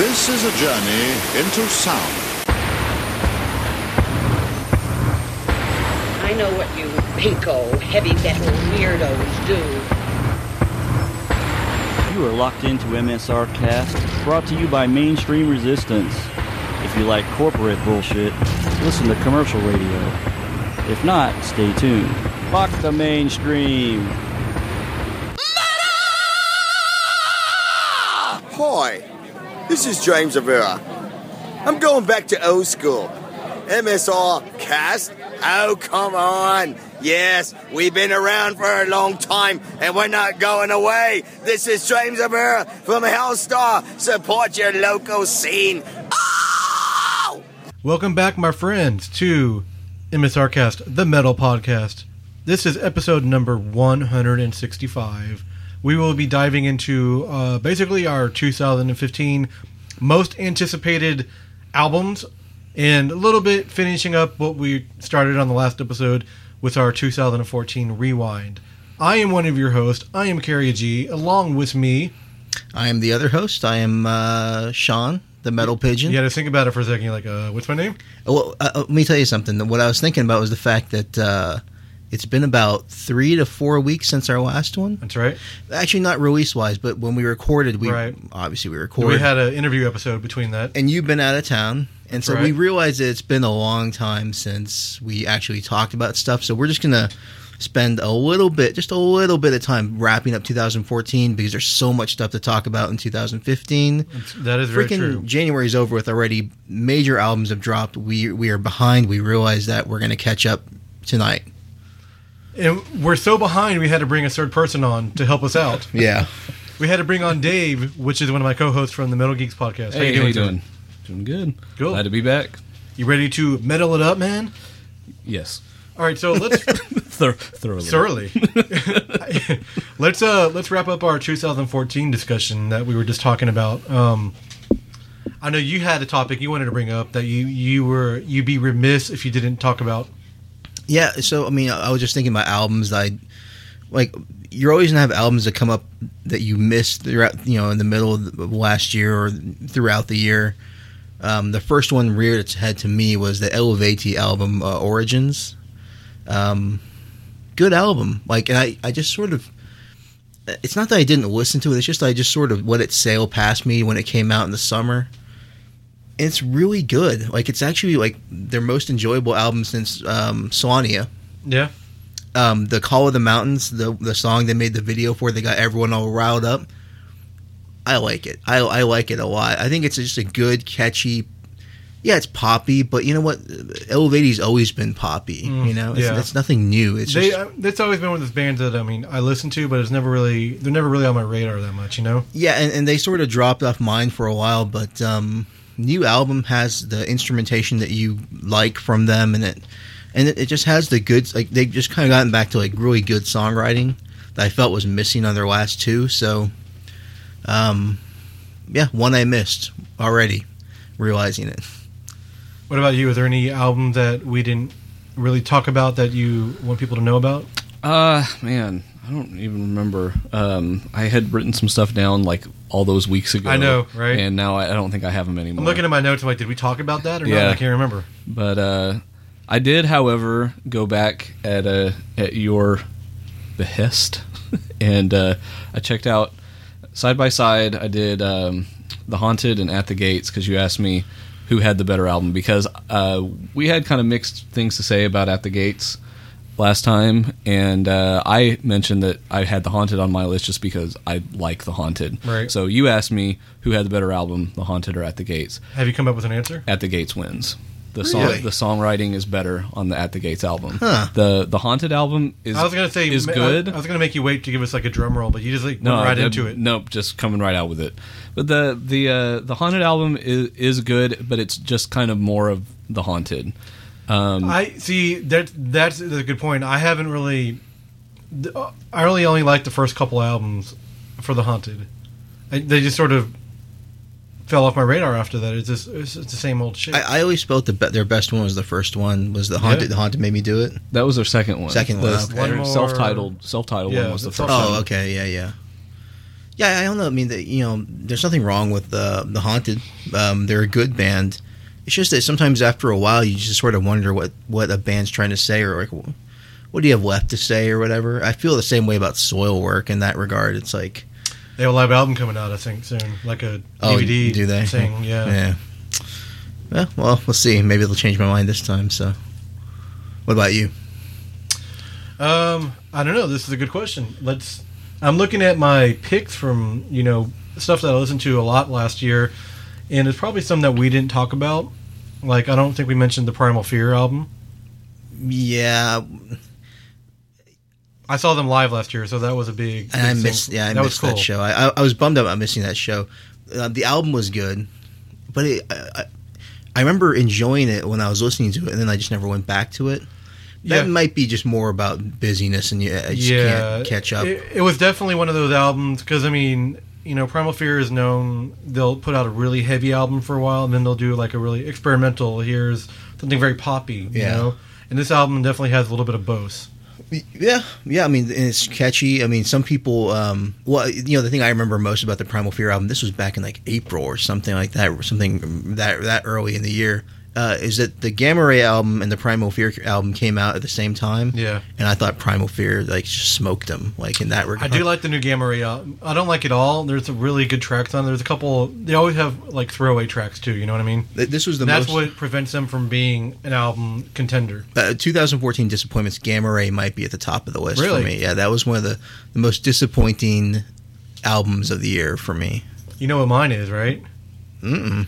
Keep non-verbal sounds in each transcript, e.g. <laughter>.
This is a journey into sound. I know what you pinko, heavy metal weirdos do. You are locked into MSR Cast, brought to you by Mainstream Resistance. If you like corporate bullshit, listen to commercial radio. If not, stay tuned. Fuck the mainstream. Hi, this is James Rivera. I'm going back to old school. MSR cast? Oh, come on. Yes, we've been around for a long time and we're not going away. This is James Rivera from Helstar. Support your local scene. Oh! Welcome back, my friends, to MSR Cast, the metal podcast. This is episode number 165. We will be diving into uh, basically our 2015 most anticipated albums and a little bit finishing up what we started on the last episode with our 2014 rewind. I am one of your hosts. I am Carrie G. Along with me, I am the other host. I am uh, Sean, the metal pigeon. you had to think about it for a second. You're like, uh, what's my name? Well, uh, uh, let me tell you something. What I was thinking about was the fact that uh, it's been about three to four weeks since our last one. That's right. Actually, not release wise, but when we recorded, we Right. obviously we recorded, We had an interview episode between that. and you've been out of town, and so we right. realized that it's been a long time since we actually talked about stuff. So we're just gonna spend a little bit, just a little bit of time wrapping up 2014 because there's so much stuff to talk about in 2015. That is very Freaking. January's over with already. Major albums have dropped. We we are behind. We realize that we're going to catch up tonight. And we're so behind, we had to bring a third person on to help us out. <laughs> Yeah. We had to bring on Dave, which is one of my co-hosts from the Metal Geeks podcast. Hey, how you doing? Doing good. Cool. Glad to be back. You ready to metal it up, man? Yes. All right, so let's <laughs> Thor- thoroughly. thoroughly. <laughs> let's uh let's wrap up our 2014 discussion that we were just talking about. Um, I know you had a topic you wanted to bring up that you you were you'd be remiss if you didn't talk about. Yeah. So I mean, I was just thinking about albums. I like. You're always gonna have albums that come up that you missed throughout, you know, in the middle of last year or throughout the year. Um, the first one reared its head to me was the Eluveitie album, uh, Origins. Um, good album. Like, and I, I just sort of. It's not that I didn't listen to it. It's just I just sort of let it sail past me when it came out in the summer. It's really good. Like, it's actually like their most enjoyable album since um, Slania Yeah. um, the Call of the Mountains, the the song they made the video for, they got everyone all riled up. I like it. I, I like it a lot. I think it's just a good, catchy. Yeah, it's poppy, but you know what? Eluveitie's always been poppy. you know, it's, yeah. it's nothing new. It's They, just uh, that's always been one of those bands that I mean I listen to, but it's never really they're never really on my radar that much, you know. yeah, and, and they sort of dropped off mine for a while, but um, new album has the instrumentation that you like from them, and it and it, it just has the good like they've just kind of gotten back to like really good songwriting that I felt was missing on their last two. So, um, yeah, one I missed already, realizing it. What about you? Is there any album that we didn't really talk about that you want people to know about? Uh, man, I don't even remember. Um, I had written some stuff down like all those weeks ago. I know, right? And now I, I don't think I have them anymore. I'm looking at my notes. I'm like, did we talk about that or not? Yeah. I can't remember. But uh, I did, however, go back at uh, at your behest, <laughs> and uh, I checked out side by side. I did um, the Haunted and At the Gates because you asked me who had the better album because uh, we had kind of mixed things to say about At the Gates last time, and uh, I mentioned that I had the Haunted on my list just because I like the Haunted. Right. So you asked me who had the better album, the Haunted or At the Gates. Have you come up with an answer? At the Gates wins. The Really? song, the songwriting is better on the At the Gates album. Huh. The the Haunted album is I was gonna say is ma- good. I, I was gonna make you wait to give us like a drum roll, but you just like no, went right I- into it. Nope, just coming right out with it. But the the uh, the Haunted album is is good, but it's just kind of more of the Haunted. Um, I see that that's a good point. I haven't really. I really only liked the first couple albums for the Haunted. I, they just sort of fell off my radar after that. It's just it's, it's the same old shit. I, I always felt the be- their best one was the first one. Was the haunted? Yeah. The haunted made me do it. that was their second one. Second one, okay. One more- self-titled self-titled Yeah, one was the the first self- one. Oh, okay, yeah, yeah. Yeah, I don't know. I mean, the, you know, there's nothing wrong with uh, the Haunted. Um, they're a good band. It's just that sometimes after a while, you just sort of wonder what what a band's trying to say, or like, what do you have left to say, or whatever. I feel the same way about Soilwork in that regard. It's like, They have a live album coming out, I think, soon, like a oh, DVD. do they? Thing, yeah. <laughs> Yeah. Well, well, we'll see. Maybe they'll change my mind this time. So, what about you? Um, I don't know. This is a good question. Let's. I'm looking at my picks from you know stuff that I listened to a lot last year, and it's probably some that we didn't talk about. Like I don't think we mentioned the Primal Fear album. Yeah, I saw them live last year, so that was a big. And I missed. thing. Yeah, I that missed cool. that show. I, I I was bummed out about missing that show. Uh, the album was good, but it, I, I I remember enjoying it when I was listening to it, and then I just never went back to it. That Yeah. might be just more about busyness, and you I just yeah, can't catch up. It, it was definitely one of those albums because I mean, you know, Primal Fear is known. They'll put out a really heavy album for a while, and then they'll do like a really experimental. Here's something very poppy, you Yeah. know. And this album definitely has a little bit of both. Yeah, yeah. I mean, and it's catchy. I mean, some people. Um, well, you know, the thing I remember most about the Primal Fear album, this was back in like April or something like that, or something that that early in the year. Uh, is that the Gamma Ray album and the Primal Fear album came out at the same time? Yeah. and I thought Primal Fear like just smoked them, like in that regard. I do like the new Gamma Ray album. I don't like it all. There's some really good tracks on. There's a couple. They always have like throwaway tracks too. You know what I mean? This was the That's most. what prevents them from being an album contender. uh, 2014 disappointments. Gamma Ray might be at the top of the list Really? for me. Yeah, that was one of the, the most disappointing albums of the year for me. You know what mine is, right? Mm-mm.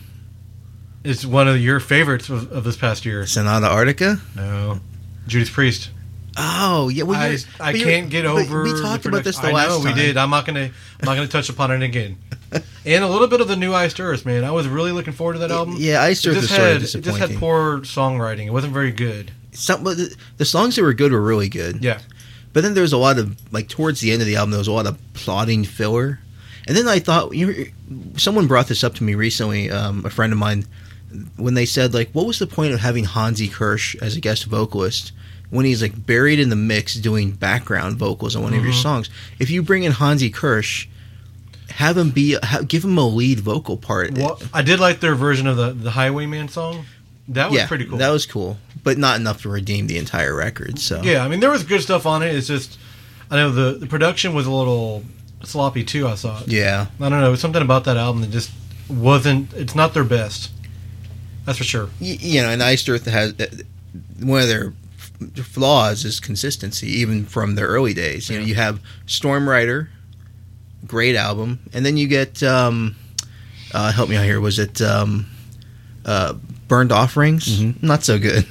It's one of your favorites of, of this past year. Sonata Arctica. No, Judas Priest. Oh yeah, well, I, I can't get over. We talked about this the production. last I know time. we did. I'm not gonna. I'm not gonna touch upon it again. <laughs> and a little bit of the new Iced Earth, man. I was really looking forward to that album. Yeah, Iced Earth just is sort of It just had poor songwriting. It wasn't very good. Some the, the songs that were good were really good. Yeah. But then there was a lot of like towards the end of the album, there was a lot of plotting filler. And then I thought you someone brought this up to me recently. Um, a friend of mine when they said like, what was the point of having Hansi Kürsch as a guest vocalist when he's like buried in the mix doing background vocals on one of your Mhm. songs? If you bring in Hansi Kürsch, have him be have, give him a lead vocal part. Well, I did like their version of the the Highwayman song. That was yeah, pretty cool. That was cool, but not enough to redeem the entire record. So Yeah, I mean there was good stuff on it. It's just I know the the production was a little sloppy too. I thought. yeah. I don't know something about that album that just wasn't. It's not their best. That's for sure. Y- you know, and Iced Earth has uh, one of their flaws is consistency, even from their early days. You know, you have Storm Rider, great album, and then you get um, uh, help me out here. Was it um, uh, Burned Offerings? Not so good.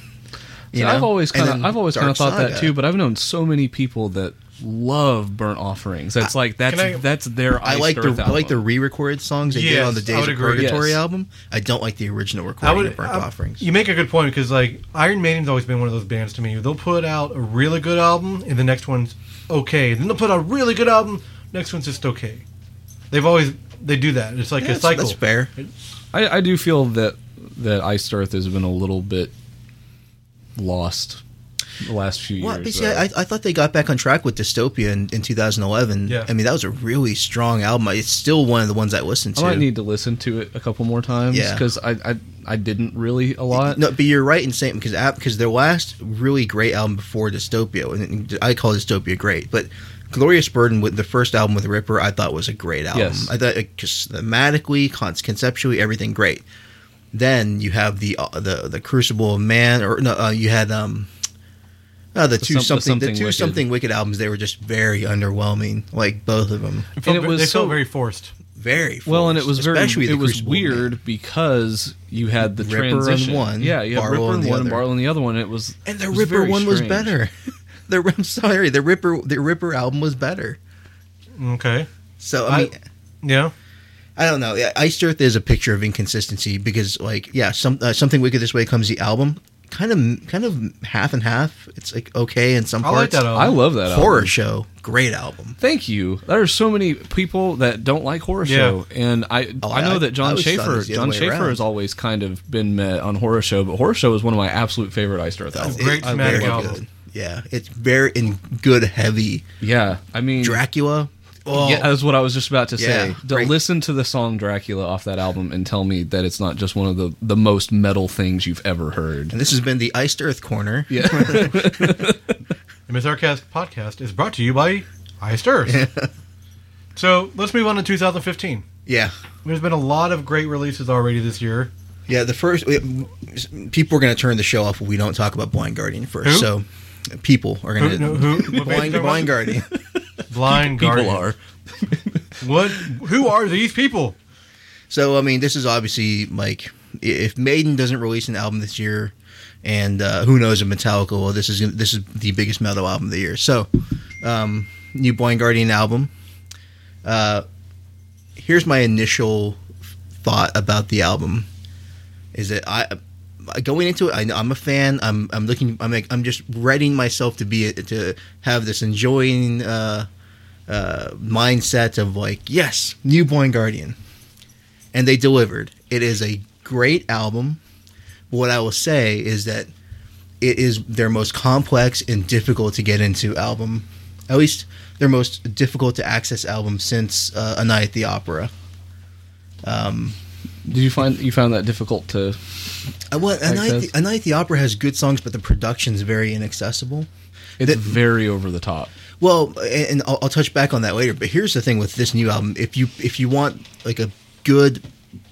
You I've always kind of I've always kind of thought that too, but I've known so many people that love burnt offerings. That's like that's I- that's their I like Earth the I like the re-recorded songs they did on the I Days of. Purgatory Yes. album. I don't like the original I recording would. of Burnt I- Offerings. You make a good point because like Iron Maiden's always been one of those bands to me. They'll put out a really good album and the next one's okay. Then they'll put out a really good album. Next one's just okay. They've always they do that. It's like Yeah, a that's- cycle. That's fair. I, I do feel that that Iced Earth has been a little bit lost the last few Well, years. but see. I, I thought they got back on track with Dystopia in, in 2011. Yeah. I mean, that was a really strong album. It's still one of the ones I listened I to. might need to listen to it a couple more times Yeah. because I, I I didn't really a lot. no, but you're right in saying because because their last really great album before Dystopia, and I call Dystopia great, but Glorious Burden with the first album with Ripper, I thought was a great album. Yes. I thought it just thematically, conceptually, everything great. Then you have the uh, the the Crucible of Man, or no, uh, you had um. Uh, the, The two some- the something, the two Wicked. something wicked albums, they were just very underwhelming. Like both of them, It felt And it was they so- felt very forced. very well, and it was very especially the it was Crucible weird Man. because you had the Ripper on transition. one, yeah, you had Barlow Ripper on in the one and other. Barlow in the other one. It was And the was Ripper very one was better. <laughs> the I'm sorry, the Ripper the Ripper album was better. Okay. So I I- mean, Yeah. I, don't know. Yeah, Iced Earth is a picture of inconsistency because, like, yeah, some uh, something wicked this way comes the album, kind of kind of half and half. It's like okay in some I like parts. that album. I love that Horror album. show, great album. Thank you. There are so many people that don't like horror Yeah. show, and I Oh, I know that I John always thought it Schaffer was the other John way Schaffer around. has always kind of been met on horror show, but horror show is one of my absolute favorite Iced Earth albums. great It's thematic very album. good. Yeah, it's very in good heavy. Yeah, I mean Dracula, Oh, yeah, that's what I was just about to Yeah, say. Don't listen to the song Dracula off that album and tell me that it's not just one of the, the most metal things you've ever heard. and this has been the Iced Earth Corner. Yeah. <laughs> MSRcast podcast is brought to you by Iced Earth. so let's move on to 2015. Yeah. There's been a lot of great releases already this year. Yeah, the first people are going to turn the show off if we don't talk about Blind Guardian first. Who? So people are going to no, who- <laughs> Blind, band Blind Guardian. <laughs> Blind People Guardian. are. <laughs> What? Who are these people? So I mean, this is obviously like if Maiden doesn't release an album this year, and uh, who knows if Metallica will, this is this is the biggest metal album of the year. So, um, new Blind Guardian album. Uh, here's my initial thought about the album: is that I. Going into it, I, I'm a fan. I'm, I'm looking. I'm, like, I'm just readying myself to be to have this enjoying uh, uh, mindset of like, yes, newborn Guardian and they delivered. It is a great album. What I will say is that it is their most complex and difficult to get into album, at least their most difficult to access album since uh, A Night at the Opera. Um, Did you find you found that difficult to? uh, what A Night, at the, A Night at the Opera has good songs, but the production's very inaccessible. It's That- very over the top. Well, and I'll, I'll touch back on that later. But here's the thing with this new album: if you if you want like a good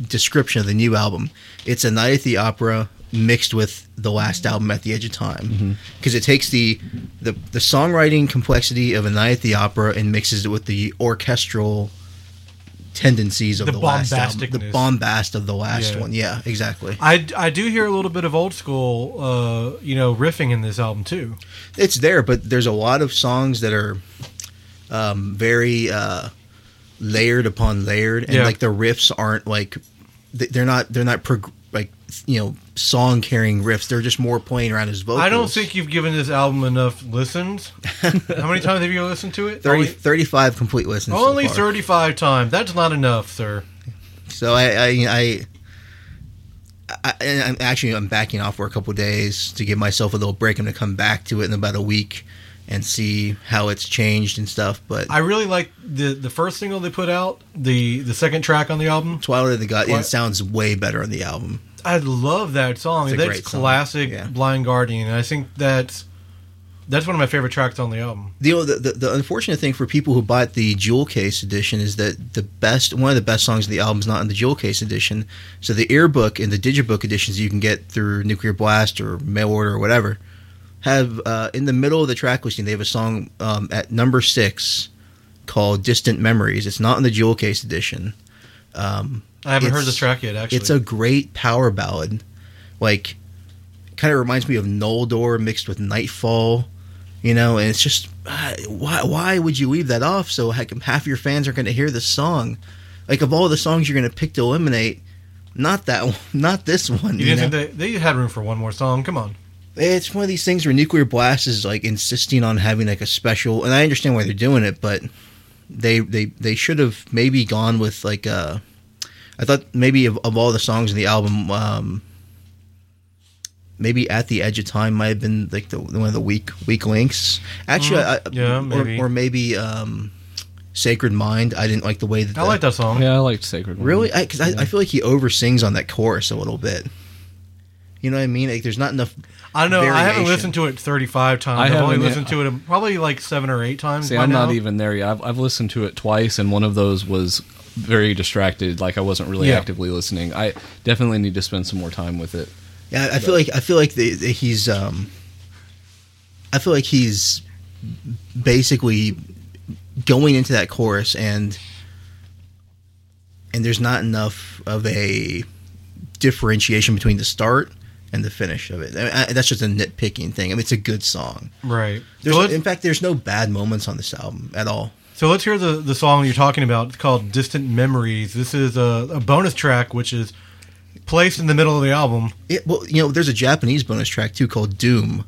description of the new album, it's a night at the opera mixed with the last album at the edge of time because it takes the, the the songwriting complexity of a night at the opera and mixes it with the orchestral tendencies of The the, last album, the bombast of the last Yeah. one. Yeah, exactly. I, I do hear a little bit of old school, uh, you know, riffing in this album too. it's there, but there's a lot of songs that are um, very uh, layered upon layered, and Yeah. like the riffs aren't like they're not they're not prog- like you know song carrying riffs. They're just more playing around his vocals. I don't think you've given this album enough listens. <laughs> How many times have you listened to it? 30, Only, 35 complete listens. so only far. 35 times. That's not enough, sir. So I I, I I'm actually I'm backing off for a couple days to give myself a little break. I'm gonna come back to it in about a week and see how it's changed and stuff. But I really like the the first single they put out, the the second track on the album. Twilight of the God, Twi- it sounds way better on the album. I love that song. It's That's great song. classic Yeah. Blind Guardian. And I think that's that's one of my favorite tracks on the album. The, the the the unfortunate thing for people who bought the jewel case edition is that the best one of the best songs of the album is not in the jewel case edition. So the earbook and the digibook editions you can get through Nuclear Blast or mail order or whatever have uh, in the middle of the track listing they have a song um, at number six called "Distant Memories." It's not in the jewel case edition. Um, I haven't heard this track yet. Actually, it's a great power ballad. Like, kind of reminds me of Noldor mixed with Nightfall, you know. And it's just uh, why why would you leave that off? So heck, half your fans are going to hear this song. Like of all the songs you're going to pick to eliminate, not that one, <laughs> not this one. you You didn't know? think they, they had room for one more song? Come on. it's one of these things where Nuclear Blast is like insisting on having like a special, and I understand why they're doing it, but they they they should have maybe gone with like uh I thought maybe of, of all the songs in the album, um, maybe at the edge of time might have been like the one of the weak weak links. Actually, I, Mm, yeah, maybe. Or, or maybe um, Sacred Mind. I didn't like the way that I like that song. Yeah, I liked Sacred. Woman. Really, because I, I, feel like he oversings on that chorus a little bit. You know what I mean? Like, there's not enough. I don't know. I haven't listened to it 35 times. I I've only haven't, listened to it probably like seven or eight times. See, by I'm not even there yet. I've, I've listened to it twice, and one of those was very distracted. Like I wasn't really Yeah. actively listening. I definitely need to spend some more time with it. Yeah, I feel like I feel like the, the- he's. um I feel like he's basically going into that chorus and and there's not enough of a differentiation between the start and the finish of it. I mean, I, that's just a nitpicking thing. I mean, it's a good song. Right. There's, So in fact, there's no bad moments on this album at all. so let's hear the, the song you're talking about. It's called Distant Memories. This is a, a bonus track, which is placed in the middle of the album. It, well, you know, there's a Japanese bonus track too called Doom.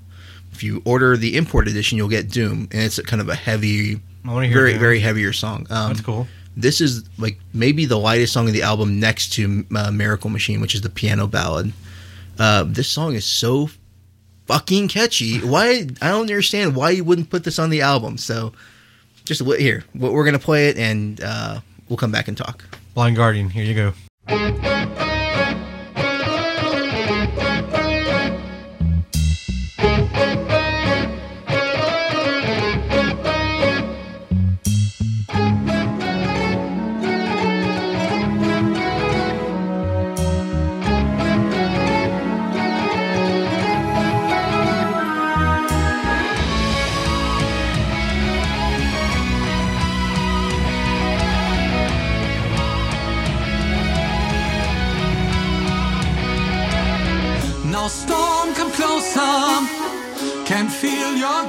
If you order the import edition, you'll get Doom, and it's a kind of a heavy, I hear very Doom. very heavier song. Um, That's cool. This is like maybe the lightest song of the album, next to uh, Miracle Machine, which is the piano ballad. Uh, this song is so fucking catchy. Why I don't understand why you wouldn't put this on the album. So just here. We're gonna play it, and uh, we'll come back and talk. Blind Guardian, here you go.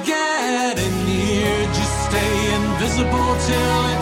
Getting near. Just stay invisible till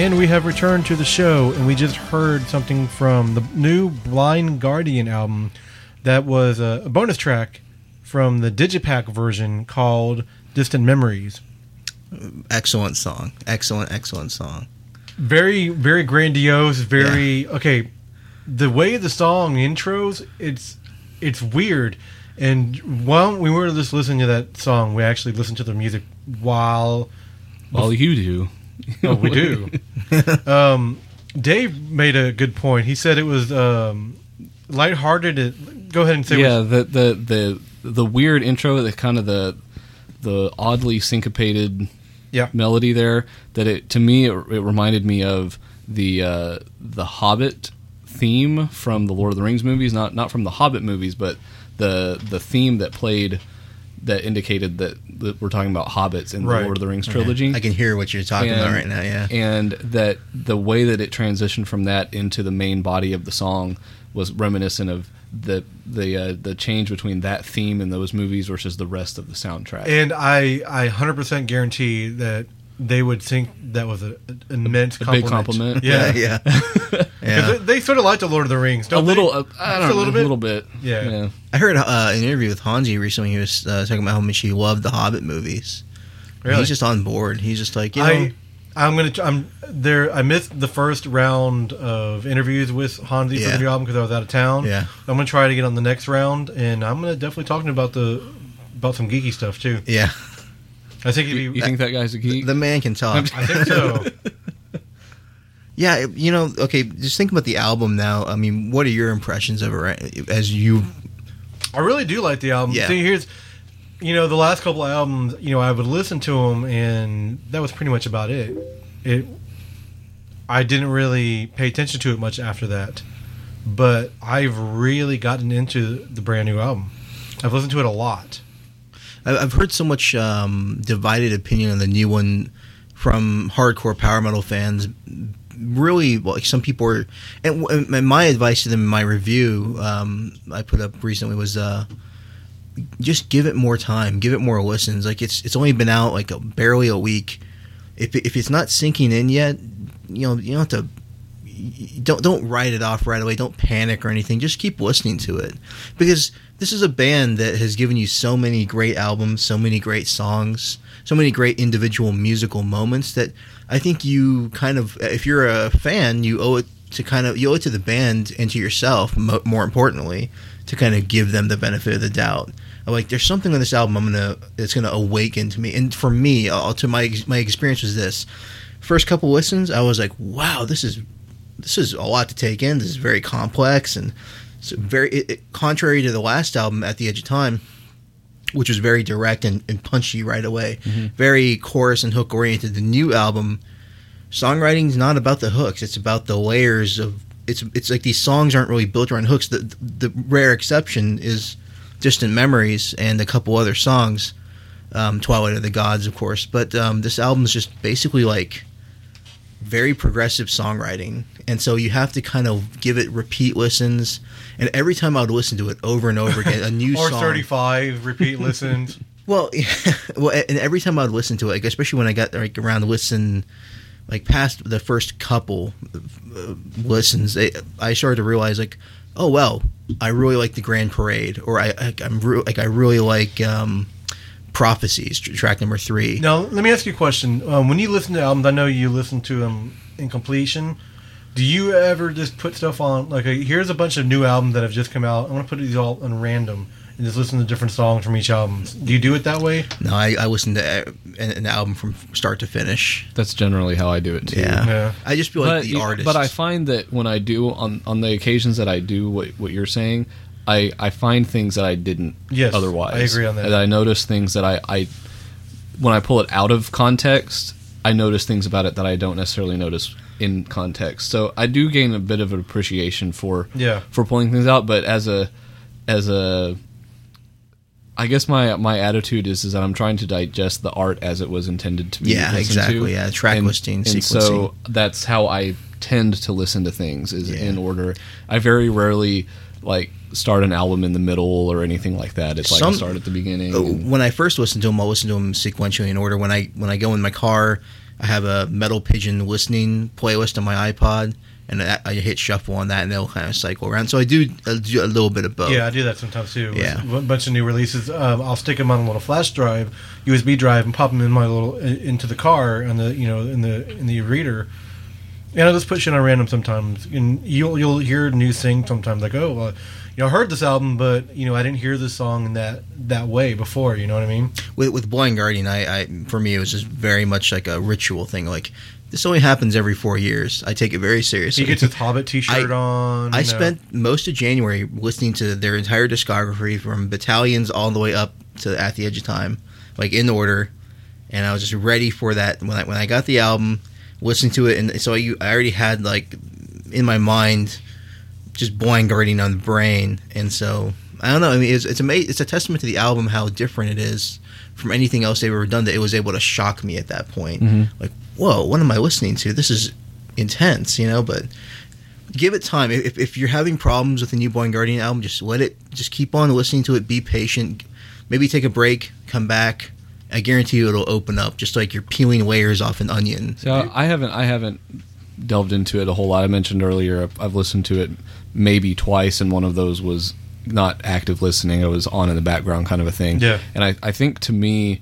And we have returned to the show, and we just heard something from the new Blind Guardian album that was a, a bonus track from the Digipack version called Distant Memories. Mm, excellent song. Excellent, excellent song. Very, very grandiose, very okay. The way the song intros, it's it's weird. And while we were just listening to that song, we actually listened to the music while While you do. <laughs> Oh, we do. um, Dave made a good point. He said it was um, lighthearted. Go ahead and say yeah, what- the the the the weird intro, the kind of the the oddly syncopated Yeah. melody there. That it to me it, it reminded me of the uh, the Hobbit theme from the Lord of the Rings movies, not not from the Hobbit movies, but the the theme that played that indicated that, that we're talking about hobbits in the Lord of the Rings trilogy. I can hear what you're talking about right now. Yeah. And that the way that it transitioned from that into the main body of the song was reminiscent of the the uh, the change between that theme in those movies versus the rest of the soundtrack. and I, I 100% guarantee that they would think that was a, an immense a big compliment. compliment. Yeah. yeah. 'Cause yeah. <laughs> They, they sort of like the Lord of the Rings. a Don't little, They? uh, I don't a know, little bit? a little bit. Yeah. I heard uh, an interview with Hansi recently. He was uh, talking about how much he loved the Hobbit movies. Really? He's just on board. He's just like, you know, I, I'm gonna. I'm there. I missed the first round of interviews with Hansi for the album because I was out of town. Yeah. I'm gonna try to get on the next round, and I'm gonna definitely talk to him about the about some geeky stuff too. yeah, I think he'd You, be. you think that guy's a geek? the man can talk. I think so. <laughs> yeah, you know, okay, just think about the album now. I mean, what are your impressions of it right, as you? I really do like the album. Yeah. See, here's, you know, the last couple of albums, you know, I would listen to them, and that was pretty much about it. It, I didn't really pay attention to it much after that, but I've really gotten into the brand new album. I've listened to it a lot. I've heard so much um, divided opinion on the new one from hardcore power metal fans. Really, like some people are, and, and my advice to them in my review um, I put up recently was uh, just give it more time, give it more listens. Like it's it's only been out like a, barely a week. If if it's not sinking in yet, you know you don't have to. Don't don't write it off right away. Don't panic or anything. Just keep listening to it because this is a band that has given you so many great albums, so many great songs, so many great individual musical moments that I think you kind of, if you're a fan, you owe it to kind of, you owe it to the band and to yourself, mo- more importantly, to kind of give them the benefit of the doubt. Like, there's something on this album I'm gonna, it's gonna awaken to me. And for me, uh, to my my experience was this: first couple listens, I was like, wow, this is this is a lot to take in. This is very complex and it's very it, it- contrary to the last album, At the Edge of Time, which was very direct and, and punchy right away, very chorus and hook oriented. The new album, songwriting is not about the hooks; it's about the layers of. It's it's like these songs aren't really built around hooks. The the rare exception is Distant Memories and a couple other songs, um, Twilight of the Gods, of course. But um, this album is just basically like very progressive songwriting, and so you have to kind of give it repeat listens. And every time I would listen to it over and over again, a new <laughs> Or song. 35 repeat <laughs> listens. Well, <laughs> well, and every time I would listen to it, like, especially when I got like around to listen, like past the first couple uh, listens, it, I started to realize like, oh well, I really like the Grand Parade, or I, I I'm re- like I really like um, Prophecies, track number three. Now, let me ask you a question. Um, when you listen to albums, I know you listen to them in completion. Do you ever just put stuff on, like, a, here's a bunch of new albums that have just come out. I'm going to put these all on random and just listen to different songs from each album. Do you do it that way? No, I, I listen to uh, an, an album from start to finish. That's generally how I do it too. Yeah, Yeah. I just feel like but the artist. but I find that when I do on on the occasions that I do what what you're saying, I I find things that I didn't Yes, otherwise. I agree on that. And I notice things that I I when I pull it out of context, I notice things about it that I don't necessarily notice in context. So I do gain a bit of an appreciation for Yeah. for pulling things out, but as a as a I guess my my attitude is is that I'm trying to digest the art as it was intended to be. Yeah, exactly, To. yeah, track and, listing, and so that's how I tend to listen to things is Yeah. in order. I very rarely like start an album in the middle or anything like that. It's like I start at the beginning. And- when I first listen to them, I'll listen to them sequentially in order. When I when I go in my car, I have a Metal Pigeon listening playlist on my iPod, and I, I hit shuffle on that, and they'll kind of cycle around. So I do, I do a little bit of both. Yeah, I do that sometimes too. Yeah. With a bunch of new releases. Um, I'll stick them on a little flash drive, USB drive, and pop them in my little into the car and the you know in the in the reader. And I just put shit on random sometimes, and you'll you'll hear new things sometimes like oh, well, you know, I heard this album, but you know, I didn't hear this song in that that way before. You know what I mean? with with Blind Guardian, I, I for me it was just very much like a ritual thing. Like this only happens every four years. I take it very seriously. He gets his <laughs> Hobbit T-shirt I- on. I know. spent most of January listening to their entire discography from Battalions all the way up to At the Edge of Time, like in order, and I was just ready for that when I when I got the album, listening to it, and so I, I already had like in my mind just Blind Guardian on the brain, and so I don't know. I mean, it's it's, ama- it's a testament to the album how different it is from anything else they've ever done. That it was able to shock me at that point. Mm-hmm. Like, whoa, what am I listening to? This is intense, you know. But give it time. If, if you're having problems with the new Blind Guardian album, just let it. Just keep on listening to it. Be patient. Maybe take a break. Come back. I guarantee you it'll open up, just like you're peeling layers off an onion. So I haven't I haven't delved into it a whole lot. I mentioned earlier I've, I've listened to it maybe twice, and one of those was not active listening. It was on in the background, kind of a thing. Yeah. And I, I think to me,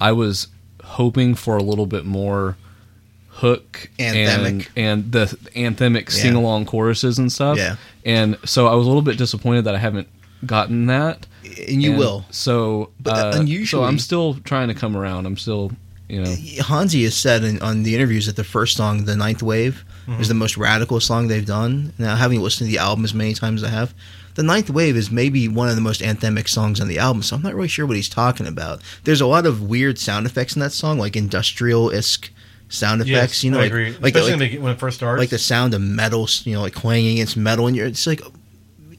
I was hoping for a little bit more hook Anthemic. and and the anthemic sing along choruses and stuff. Yeah. And so I was a little bit disappointed that I haven't gotten that. And you And will. So, But, uh, so I'm still trying to come around. I'm still, you know, Hansi has said in, on the interviews that the first song, "The Ninth Wave," Mm-hmm. is the most radical song they've done. Now, having listened to the album as many times as I have, "The Ninth Wave" is maybe one of the most anthemic songs on the album. So I'm not really sure what he's talking about. There's a lot of weird sound effects in that song, like industrial isk sound effects. Yes, you know, I like, agree. like, Especially like, the- when it first starts. like the sound of metal, you know, like clanging against metal, and you're it's like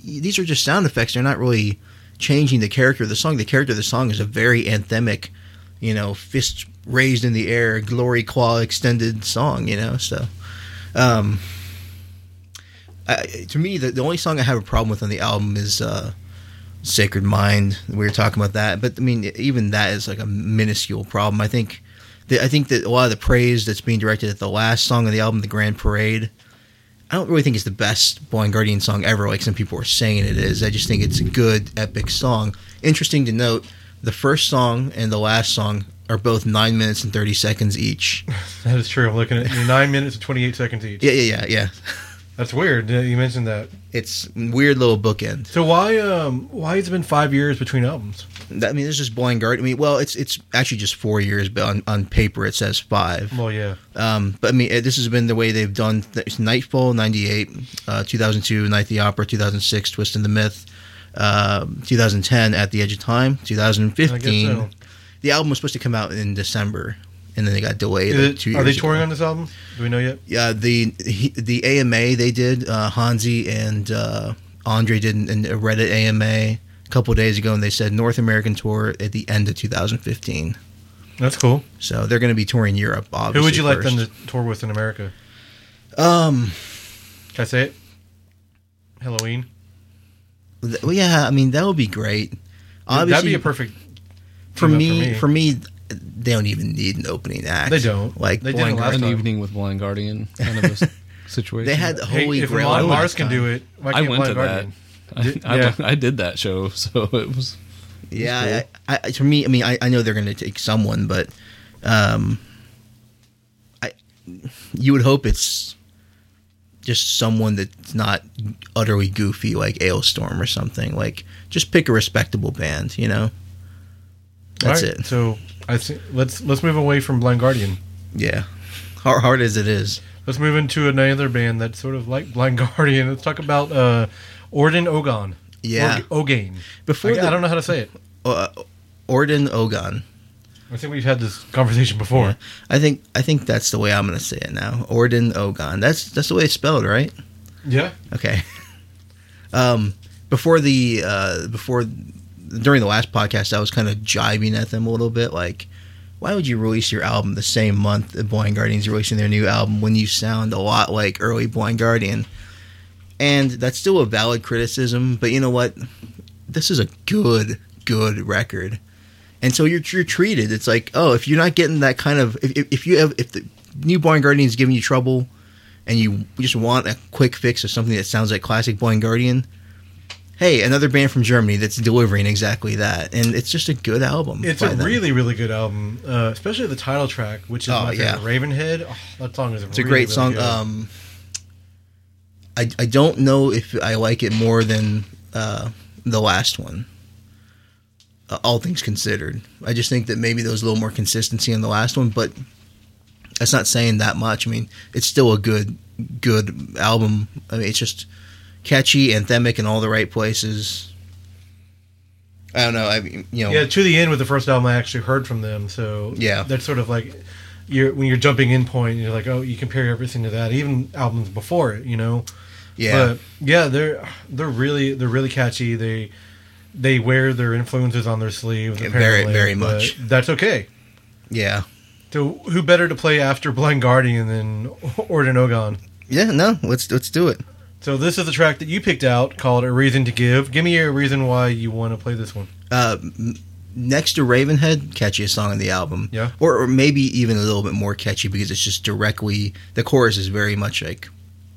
these are just sound effects. They're not really changing the character of the song. The character of the song is a very anthemic, you know, fist raised in the air, glory claw extended song. You know, so um, I, to me, the, the only song I have a problem with on the album is uh, "Sacred Mind." We were talking about that, but I mean, even that is like a minuscule problem. I think. I think that a lot of the praise that's being directed at the last song of the album, "The Grand Parade," I don't really think it's the best Blind Guardian song ever, like some people are saying it is. I just think it's a good, epic song. Interesting to note, the first song and the last song are both nine minutes and thirty seconds each. <laughs> that is true. I'm looking at nine minutes and 28 seconds each. Yeah, yeah, yeah, yeah. <laughs> That's weird. You mentioned that. It's weird little bookend. So why um why has it been five years between albums? I mean, this is just Blind Guardian. I mean, well, it's it's actually just four years, but on, on paper it says five. Well, yeah. Um, but I mean, this has been the way they've done. It's Nightfall '98, uh, 2002, Night the Opera, 2006, Twist in the Myth, uh, 2010, At the Edge of Time, 2015. I guess so. The album was supposed to come out in December, and then they got delayed. Like, it- are they touring ago. on this album? Do we know yet? Yeah, the he, the AMA they did. Uh, Hansi and uh, Andre did an, a Reddit AMA a couple days ago, and they said North American tour at the end of 2015. That's cool. So they're going to be touring Europe. Obviously, Who would you like them to tour with in America? Um, Can I say it? Helloween. th- well, yeah, I mean that would be great. Obviously, That'd be a perfect for team up me, for me. They don't even need an opening act. They don't. Like They did Blind it last an evening with Blind Guardian kind of a <laughs> s- situation. They had Hey, Holy if Grail. Amon last Mars can do it, why I can't went Blind to Guardian? that. I, Did- I, yeah. I did that show, <laughs> so it was. Yeah, I, I, to me, I mean, I, I know they're going to take someone, but um, I you would hope it's just someone that's not utterly goofy like Alestorm or something. Like, just pick a respectable band, you know. That's right, it. So I think let's let's move away from Blind Guardian. Yeah, hard, hard as it is. Let's move into another band that's sort of like Blind <laughs> Guardian. Let's talk about uh, Orden Ogan. Yeah. Or- Ogain. Before I, the- I don't know how to say it. Uh, Orden Ogan. I think we've had this conversation before. I think I think that's the way I'm going to say it now. Orden Ogan. That's that's the way it's spelled, right? Yeah. Okay. <laughs> um, before the uh, before during the last podcast, I was kind of jibing at them a little bit, like, why would you release your album the same month that Blind Guardian's releasing their new album when you sound a lot like early Blind Guardian? And that's still a valid criticism, but you know what? This is a good, good record. and so you're you're treated. It's like oh, if you're not getting that kind of if, if- you have if the new Blind Guardian is giving you trouble, and you just want a quick fix of something that sounds like classic Blind Guardian. Hey, another band from Germany that's delivering exactly that, and it's just a good album. It's a them. really, really good album, uh, especially the title track, which is Oh, my yeah. favorite, Ravenhead. Oh, that song is It's a great song. Um, I I don't know if I like it more than uh, the last one. Uh, all things considered, I just think that maybe there was a little more consistency in the last one, but that's not saying that much. I mean, it's still a good good album. I mean, it's just catchy, anthemic in all the right places. I don't know. I mean, you know, yeah, to the end with the first album I actually heard from them. So Yeah. that's sort of like you're when you're jumping in point, you're like, oh, you compare everything to that, even albums before it, you know. yeah, But yeah, they're they're really they're really catchy. They they wear their influences on their sleeves. Yeah, very- very much. That's okay. yeah, So who better to play after Blind Guardian than Orden Ogan? yeah. No, let's let's do it. So this is the track that you picked out called "A Reason to Give." Give me a reason why you want to play this one. uh, next to Ravenhead, catchiest song on the album. Yeah. Or, or maybe even a little bit more catchy because it's just directly the chorus is very much like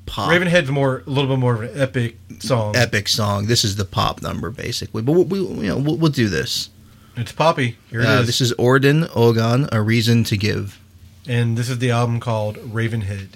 pop, Ravenhead's more a little bit more of an epic song. epic song. This is the pop number basically, but we, we you know we'll, we'll do this. It's poppy. Here it is. Uh, this is Orden Ogan, a reason to give. and this is the album called Ravenhead.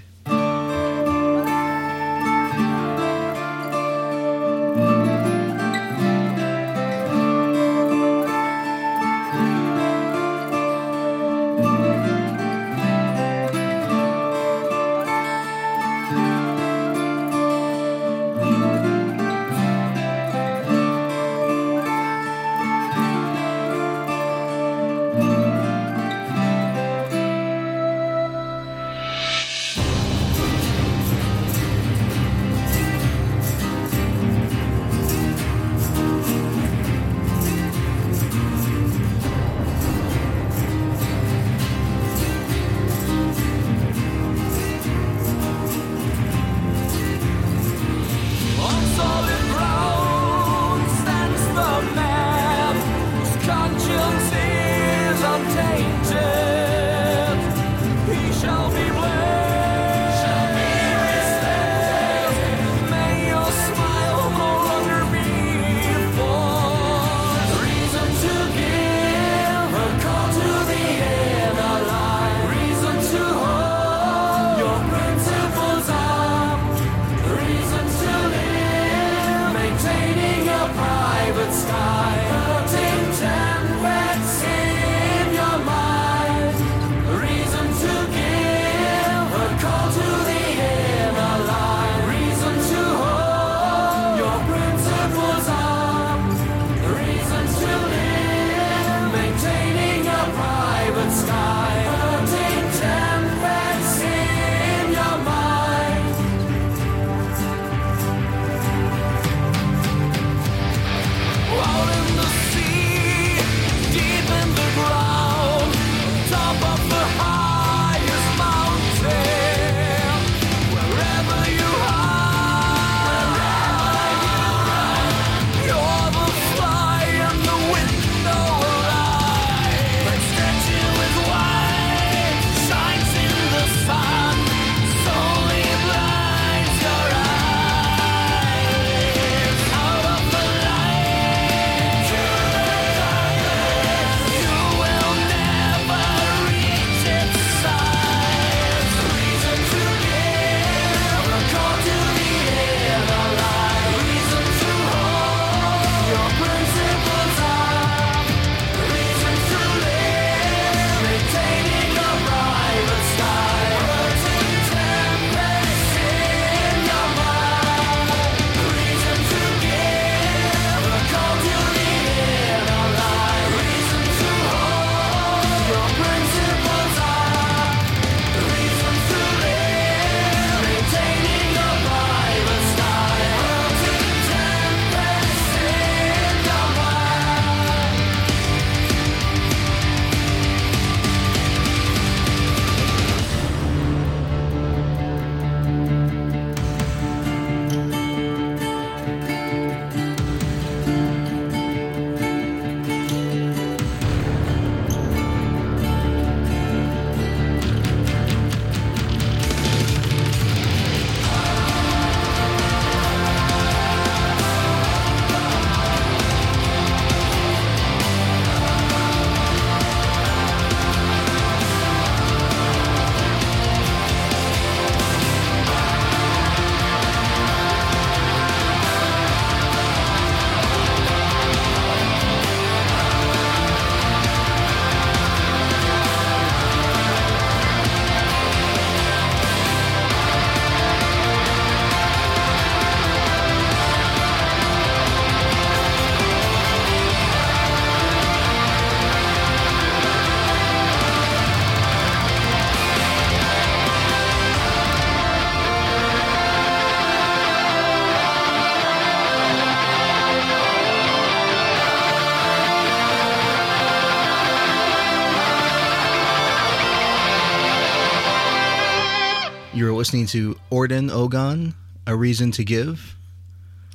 Listening to Orden Ogan, A Reason to Give.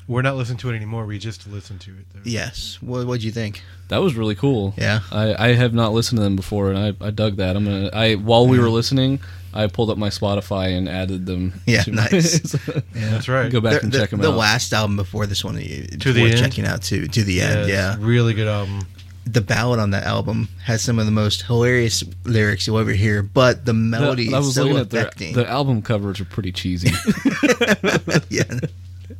We're not listening to it anymore. We just listened to it. Though. Yes. What what'd you think? That was really cool. Yeah. I, I have not listened to them before, and I, I dug that. I'm gonna. I while we were listening, I pulled up my Spotify and added them. Yeah, to my- nice. <laughs> That's right. Go back The- and the, check them the out. The last album before this one, To the end? checking out too. To the end, yeah. really good album. The ballad on that album has some of the most hilarious lyrics you'll ever hear, but the melody I is so looking at their, affecting. the album covers are pretty cheesy. <laughs> <laughs> yeah,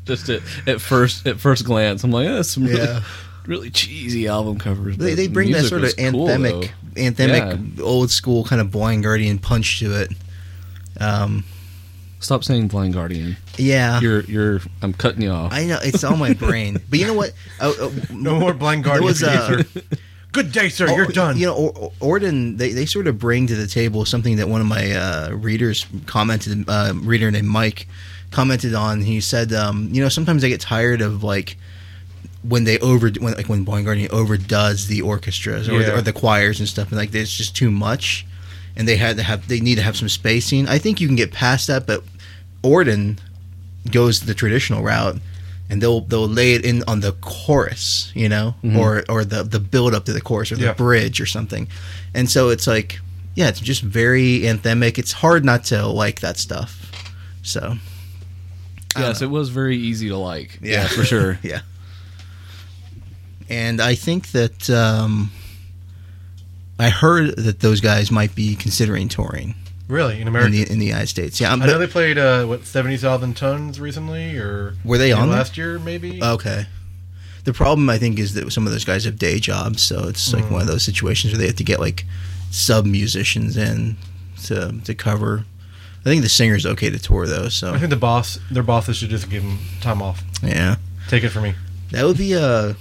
Just at, at first at first glance, I'm like, oh, that's some really, Yeah. really cheesy album covers. they, but they the bring that sort of was cool, anthemic, anthemic, old school kind of blind guardian punch to it. Um, Stop saying Blind Guardian. yeah, You're you're. I'm cutting you off. I know it's on my <laughs> brain, but you know what? Uh, uh, No more blind guardian was, uh. Good day, sir. Oh, You're done. You know, or, or- Orden, they, they sort of bring to the table something that one of my uh, readers commented, uh, reader named Mike commented on. He said, um, you know, sometimes I get tired of like when they over when like when Blind Guardian overdoes the orchestras or, the, or the choirs and stuff, and like it's just too much, and they had to have they need to have some spacing. I think you can get past that, but Orden goes the traditional route and they'll they'll lay it in on the chorus, you know, or or the the build up to the chorus or the Yeah. bridge or something. And so it's like yeah, it's just very anthemic. It's hard not to like that stuff. So yes, it was very easy to like. Yeah. Yeah, for sure. <laughs> yeah. And I think that um I heard that those guys might be considering touring really, in in America. the in the United States. Yeah, I'm, I know they played uh, what seventy thousand tons recently, or Were they on there? last year? Maybe. Okay. The problem I think is that some of those guys have day jobs, so it's like Mm. one of those situations where they have to get like sub musicians in to to cover. I think the singer's okay to tour though, so I think the boss, their bosses should just give them time off. yeah, Take it from me. that would be a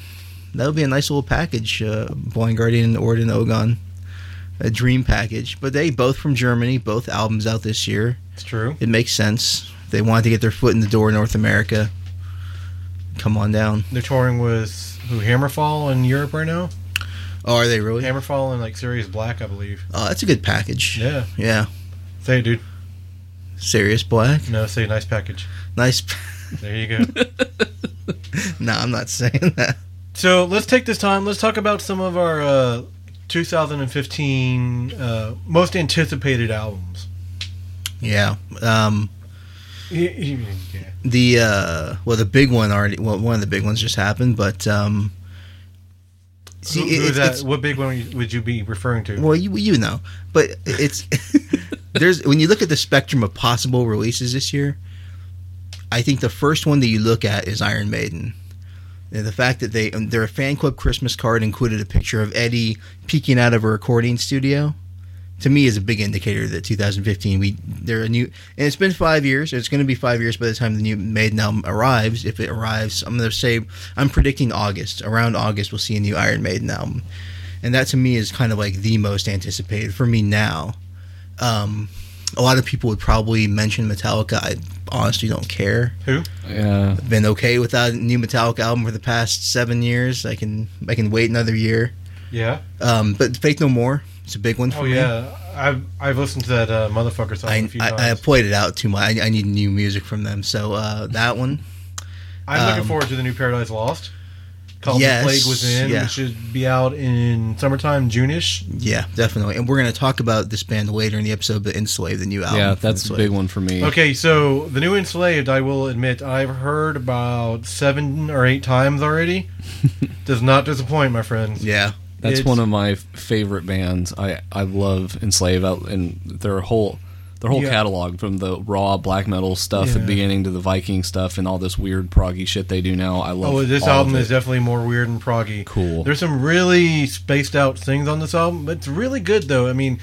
that would be a nice little package. Uh, Blind Guardian, Orden, Ogan, a dream package. But they both from Germany, both albums out this year. It's true. It makes sense. They wanted to get their foot in the door in North America. Come on down. They're touring with who? Hammerfall in Europe right now. Oh, are they really? Hammerfall and like Serious Black, I believe. Oh, that's a good package. Yeah. Yeah. Say it, dude. Serious Black. No, say nice package. Nice. There you go. <laughs> no, I'm not saying that. so let's take this time. Let's talk about some of our uh, 2015 uh, most anticipated albums. Yeah. Um, Y- y- Yeah. the uh, well, the big one already. Well, one of the big ones just happened, but um, see, Who, it- who is it's, that? it's- what big one would you be referring to? well, you you know, but it's <laughs> there's when you look at the spectrum of possible releases this year. I think the first one that you look at is Iron Maiden. The fact that they um, their fan club Christmas card included a picture of Eddie peeking out of a recording studio, to me is a big indicator that 2015 we they're a new and it's been five years. It's going to be five years by the time the new Maiden album arrives. If it arrives, I'm going to say I'm predicting August. Around August, we'll see a new Iron Maiden album, and that to me is kind of like the most anticipated for me now. Um, a lot of people would probably mention Metallica. I honestly don't care. Who? Yeah. I've been okay without a new Metallica album for the past seven years. I can I can wait another year. Yeah. Um, but Faith No More, it's a big one for Oh me. yeah. I've I've listened to that uh, motherfucker song I, a few I, times. I played it out too much. I, I need new music from them. So uh, that one, I'm looking um, forward to the new Paradise Lost. Called Yes, The Plague Within. yeah. It should be out in summertime, June-ish. yeah, definitely. And we're gonna talk about this band later in the episode. But Enslaved, the new album. Yeah, from that's a big one for me. Okay, so the new Enslaved, I will admit, I've heard about seven or eight times already. <laughs> Does not disappoint, my friends. Yeah, That's It's- one of my favorite bands. I I love Enslave and their whole their whole Yeah. catalog from the raw black metal stuff at the beginning to the Viking stuff and all this weird proggy shit they do now. I love. Oh, this album is definitely more weird and proggy. Cool. There's some really spaced out things on this album, but it's really good though. I mean,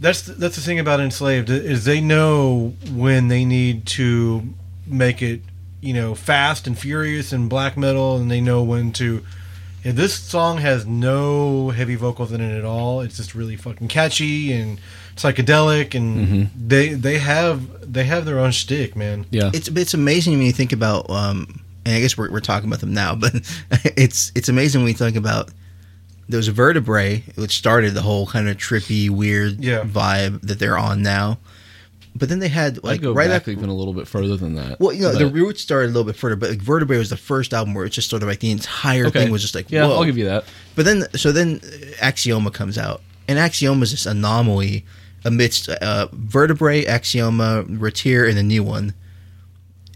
that's that's the thing about Enslaved is they know when they need to make it, you know, fast and furious and black metal, and they know when to. Yeah, this song has no heavy vocals in it at all. It's just really fucking catchy and psychedelic, and they they have they have their own shtick, man. yeah. it's it's amazing when you think about. Um, and I guess we're we're talking about them now, but <laughs> it's it's amazing when you think about those vertebrae, which started the whole kind of trippy, weird Yeah. vibe that they're on now. But then they had like right back after. even a little bit further than that. Well, you know, the roots started a little bit further, but like, Vertebrae was the first album where it's just sort of like the entire okay. thing was just like, yeah, whoa. I'll give you that. But then, so then uh, Axioma comes out, and Axioma is this anomaly amidst uh, Vertebrae, Axioma, RIITIIR, and the new one.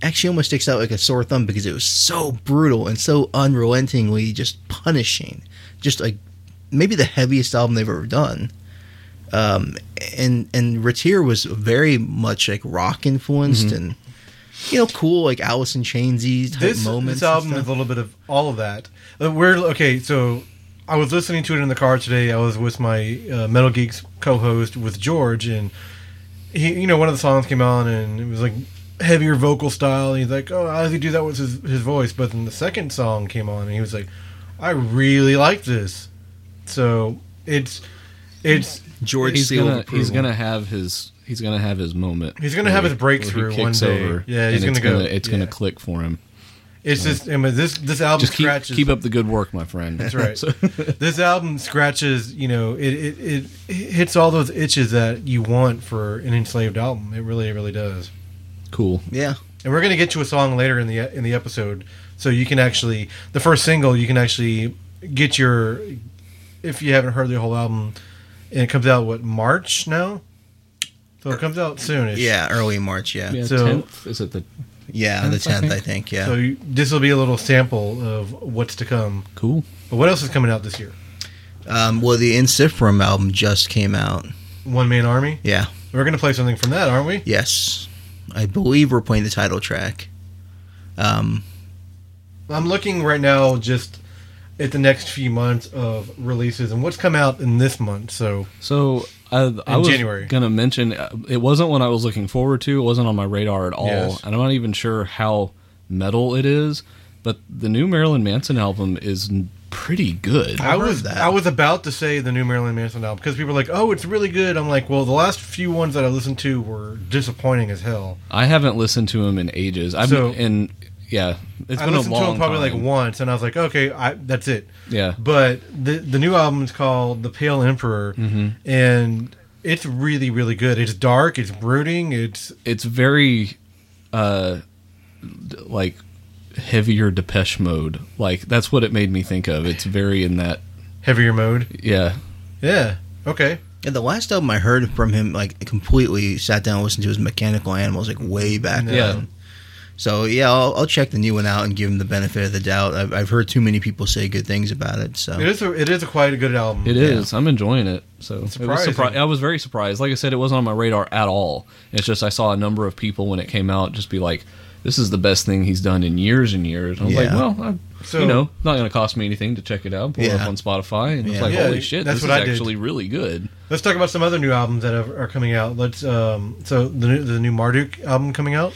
Axioma sticks out like a sore thumb because it was so brutal and so unrelentingly just punishing. Just like maybe the heaviest album they've ever done. Um, and and RIITIIR was very much like rock influenced Mm-hmm. and you know cool like Alice in Chainsy type this, moments. this album is a little bit of all of that. Uh, We're okay. So I was listening to it in the car today. I was with my uh, Metal Geeks co-host with George, and he, you know, one of the songs came on, and it was like heavier vocal style. And he's like, "Oh, how does he do that with his his voice?" But then the second song came on, and he was like, "I really like this." So it's it's George He's seal gonna he's gonna have his he's gonna have his moment. He's gonna have his he- he breakthrough kicks one day. Yeah, he's and it's gonna go- It's yeah. gonna click for him. it's just I mean, this this album Just keep scratches keep up the good work, my friend. That's right. <laughs> So- <laughs> this album scratches, you know, it, it, it it hits all those itches that you want for an enslaved album. It really, it really does. cool. yeah. And we're gonna get to a song later in the in the episode, so you can actually the first single you can actually get your if you haven't heard the whole album, and it comes out what March now, so it comes out soonish. Yeah, early March. Yeah, Yeah, So- tenth is it the yeah, the 10th, I I think. think. Yeah. So you, this will be a little sample of what's to come. cool? But what else is coming out this year? um, well, the Ensiferum album just came out. One Man Army. Yeah. We're gonna play something from that, aren't we? Yes, I believe we're playing the title track. Um, I'm looking right now just at the next few months of releases and what's come out in this month. So So I, I was January. gonna mention uh, it wasn't one I was looking forward to. It wasn't on my radar at all, Yes. and I'm not even sure how metal it is. But the new Marilyn Manson album is pretty good. I heard was that. I was about to say the new Marilyn Manson album because people are like, "Oh, it's really good." I'm like, "Well, the last few ones that I listened to were disappointing as hell." I haven't listened to him in ages. I've So- and yeah, it's I been a listened to long him probably time. like once, and I was like, "Okay, I, that's it." yeah, But the the new album is called The Pale Emperor, Mm-hmm. and it's really really good. It's dark, it's brooding, it's it's very uh d- like heavier Depeche Mode. Like that's what it made me think of. It's very in that heavier mode. yeah. Yeah. Okay. And the last album I heard from him, like completely sat down and listened to, was Mechanical Animals, like way back Yeah. then. So yeah, I'll, I'll check the new one out and give him the benefit of the doubt. I've, I've heard too many people say good things about it. So It is a, it is a quite a good album. It is. I'm enjoying it. So it was surpri- I was very surprised. Like I said, it wasn't on my radar at all. It's just I saw a number of people when it came out just be like, "This is the best thing he's done in years and years." I was like, "Well, I, So- you know, not going to cost me anything to check it out. Pull it up on Spotify, and it's like, Yeah, holy shit, that's this is what I did. actually really good." Let's talk about some other new albums that have, are coming out. Let's um so the new, the new Marduk album coming out,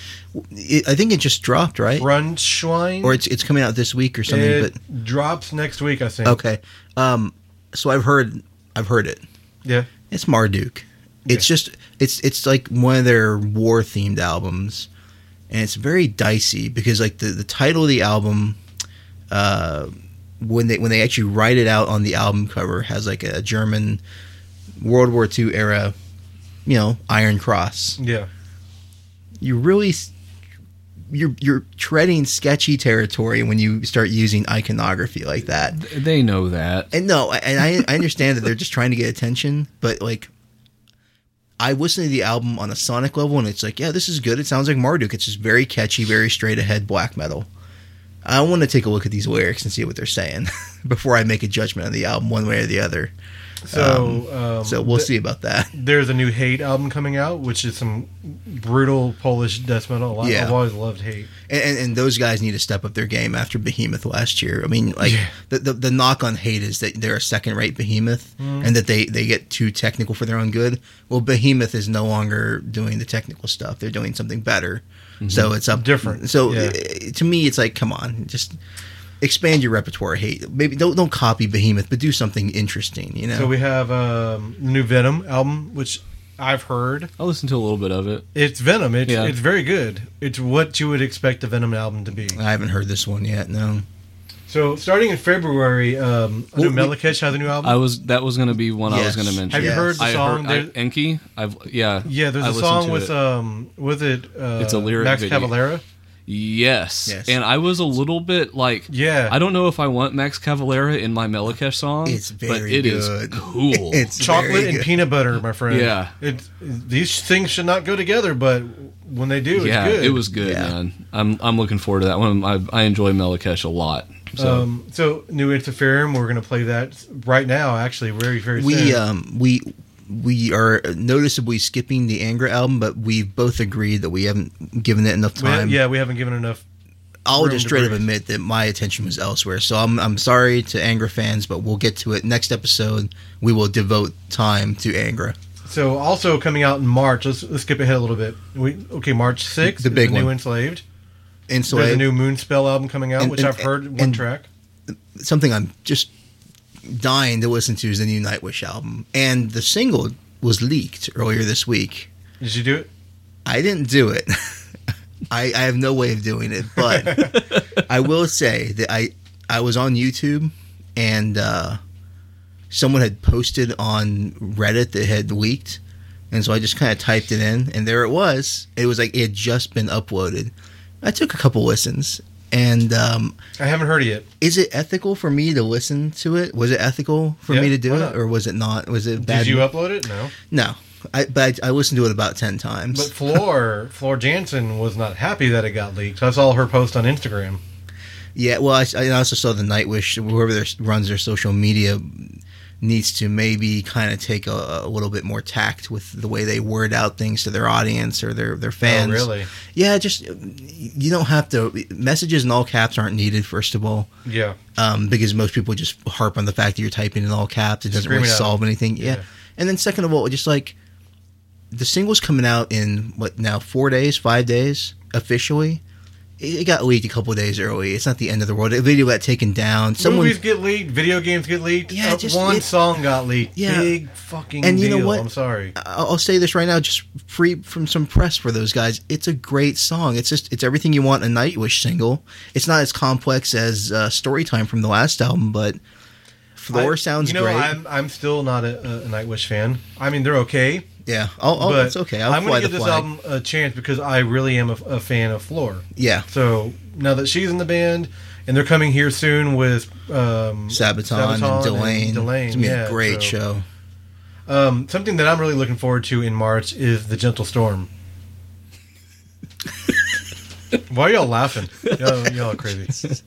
it, I think it just dropped, right? Frontschwein. Or it's it's coming out this week or something. it drops next week, I think. okay, um, so I've heard I've heard it. Yeah. It's Marduk. It's just it's it's like one of their war themed albums, and it's very dicey because like the the title of the album, uh, when they when they actually write it out on the album cover has like a German World War II era, you know, Iron Cross. Yeah. You really. You're you're treading sketchy territory when you start using iconography like that. They know that. And no, and I I understand that they're just trying to get attention, but like I listened to the album on a sonic level and it's like, yeah, this is good. It sounds like Marduk. It's just very catchy, very straight ahead black metal. I want to take a look at these lyrics and see what they're saying <laughs> before I make a judgment on the album one way or the other. So um, So we'll th- see about that. There's a new Hate album coming out, which is some brutal Polish death metal. I- Yeah. I've always loved Hate. And, and, and those guys need to step up their game after Behemoth last year. I mean, like Yeah. the, the the knock on hate is that they're a second rate Behemoth Mm. and that they they get too technical for their own good. Well, Behemoth is no longer doing the technical stuff; they're doing something better. So it's up Different, So yeah. uh, to me, it's like, come on, just expand your repertoire. of Hate maybe don't don't copy Behemoth, but do something interesting. You know. So we have um, new Venom album, which I've heard. I listened to a little bit of it. It's Venom. It's Yeah. it's very good. It's what you would expect a Venom album to be. I haven't heard this one yet. No. So starting in February, um, I know Well, we- Melechesh has a new album. I was that was going to be one I was going to mention. Have you heard the I song? heard I, Enki. I've yeah yeah, there's I a song with it. um, with it. Uh, It's a lyric Max video. Cavalera. yes. Yes. and I was a little bit like Yeah. I don't know if I want Max Cavalera in my Melechesh song. It's but very it is good. <laughs> cool. It's Chocolate very and peanut butter, my friend. Yeah. it, these things should not go together, but when they do, yeah, it's good. it was good, Yeah. man. I'm I'm looking forward to that one. I, I enjoy Melechesh a lot. So Um, so new Ensiferum, we're going to play that right now. Actually, very very We soon. um we we are noticeably skipping the Angra album, but we've both agreed that we haven't given it enough We time. yeah, we haven't given enough. I'll just straight up admit that my attention was elsewhere. So I'm I'm sorry to Angra fans, but we'll get to it next episode. We will devote time to Angra. So also coming out in March. Let's, let's skip ahead a little bit. We okay, March sixth. The big new one. Enslaved. And so There's I- a new Moonspell album coming out, And- which and- I've heard one track. something I'm just dying to listen to is the new Nightwish album, and the single was leaked earlier this week. Did you do it? I didn't do it. <laughs> I, I have no way of doing it, but <laughs> I will say that I I was on YouTube and uh, someone had posted on Reddit that had leaked, and so I just kind of typed it in, and there it was. It was like it had just been uploaded. I took a couple listens, and um, I haven't heard it yet. is it ethical for me to listen to it? Was it ethical for Yeah, me to do it, or was it not? Was it bad? Did you upload it? No. No, I but I, I listened to it about ten times. But Floor <laughs> Floor Jansen was not happy that it got leaked. I saw her post on Instagram. Yeah, well, I, I also saw the Nightwish, whoever runs their social media, needs to maybe kind of take a, a little bit more tact with the way they word out things to their audience or their their fans. Oh, really? Yeah, just you don't have to. Messages in all caps aren't needed. First of all, Yeah. um, because most people just harp on the fact that you're typing in all caps. It doesn't Scream really it out. solve anything. Yeah. Yeah. and then second of all, just like the single's coming out in what now four days, five days officially. It got leaked a couple days early. It's not the end of the world. The video got taken down. Someone Movies get leaked. Video games get leaked. Yeah, Uh, just- one it- song got leaked. Yeah. Big fucking And you know what? I'm sorry. I'll say this right now, just free from some press for those guys. It's a great song. It's just it's everything you want in a Nightwish single. It's not as complex as uh, Storytime from the last album, but Floor I- sounds You know, great. I'm I'm still not a, a Nightwish fan. I mean, they're okay. Yeah, I'll, but it's okay. I'll I'm gonna give this flag. album a chance because I really am a, a fan of Floor. yeah, So now that she's in the band and they're coming here soon with um, Sabaton, and Delain. Delain, It's gonna be yeah, a great so- show. Um, something that I'm really looking forward to in March is the Gentle Storm. <laughs> Why are y'all laughing? Y'all, y'all are crazy.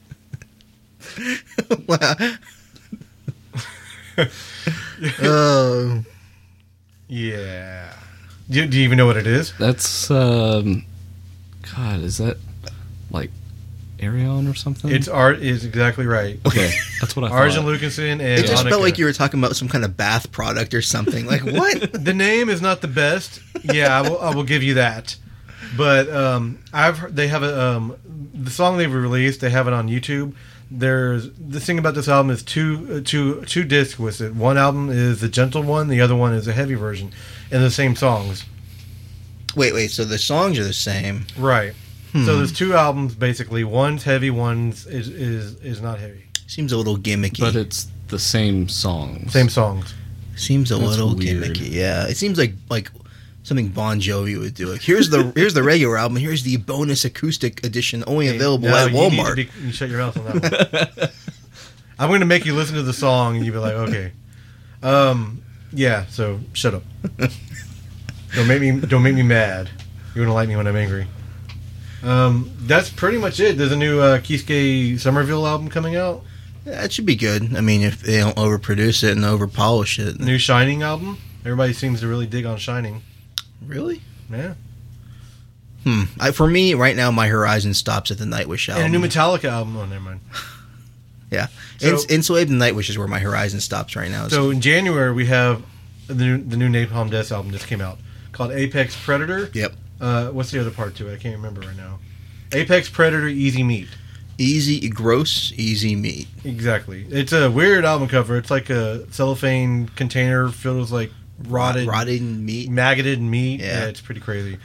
<laughs> Oh, <laughs> Yeah. Do, do you even know what it is? that's um, God, is that like Ayreon or something? It's art is exactly right. okay. That's what I <laughs> thought. Arjen Lucassen and it just Anneke. felt like you were talking about some kind of bath product or something. Like <laughs> what? the name is not the best. Yeah, I will, I will give you that. But um, I've heard, they have a um, the song they've released. They have it on YouTube. There's the thing about this album is two uh, two two discs with it. One album is the gentle one. The other one is a heavy version, and the same songs. wait, wait. So the songs are the same. Right. Hmm. So there's two albums basically. One's heavy. One's is is is not heavy. Seems a little gimmicky. but it's the same songs. Same songs. Seems a That's little weird. gimmicky. Yeah, it seems like like something Bon Jovi would do. Like here's the <laughs> here's the regular album. Here's the bonus acoustic edition, only available No, at you need to Walmart. be- you shut your mouth on that one. <laughs> I'm going to make you listen to the song, and you'll be like, okay. Um, yeah. So shut up. don't make me. Don't make me mad. You're gonna like me when I'm angry. Um, that's pretty much it. There's a new uh, Kiske Somerville album coming out. That should be good. I mean, if they don't overproduce it and overpolish it, New Shining album. Everybody seems to really dig on Shining. Really. Yeah. Hmm. I, for me, right now, my horizon stops at the Nightwish album. And a new Metallica album. Oh, never mind. <laughs> yeah, So- Ins- Enslaved and Nightwish is where my horizon stops right now. So in January we have the new, the new Napalm Death album just came out called Apex Predator. yep, Uh, what's the other part to it? I can't remember right now. Apex Predator Easy Meat. easy, gross, easy meat. Exactly. It's a weird album cover. It's like a cellophane container filled with like rotted, rotted meat. maggoted meat. Yeah. Yeah, it's pretty crazy.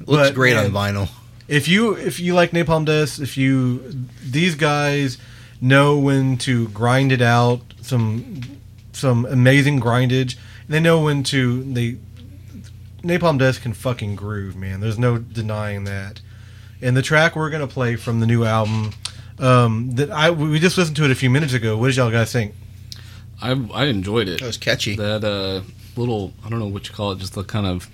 Looks but, great man, on vinyl. If you if you like Napalm Death, if you these guys know when to grind it out, some some amazing grindage. They know when to they Napalm Death can fucking groove, man. There's no denying that. And the track we're gonna play from the new album, um, that I we just listened to it a few minutes ago. What did y'all guys think? I I enjoyed it. That was catchy. That uh, little I don't know what you call it, just the kind of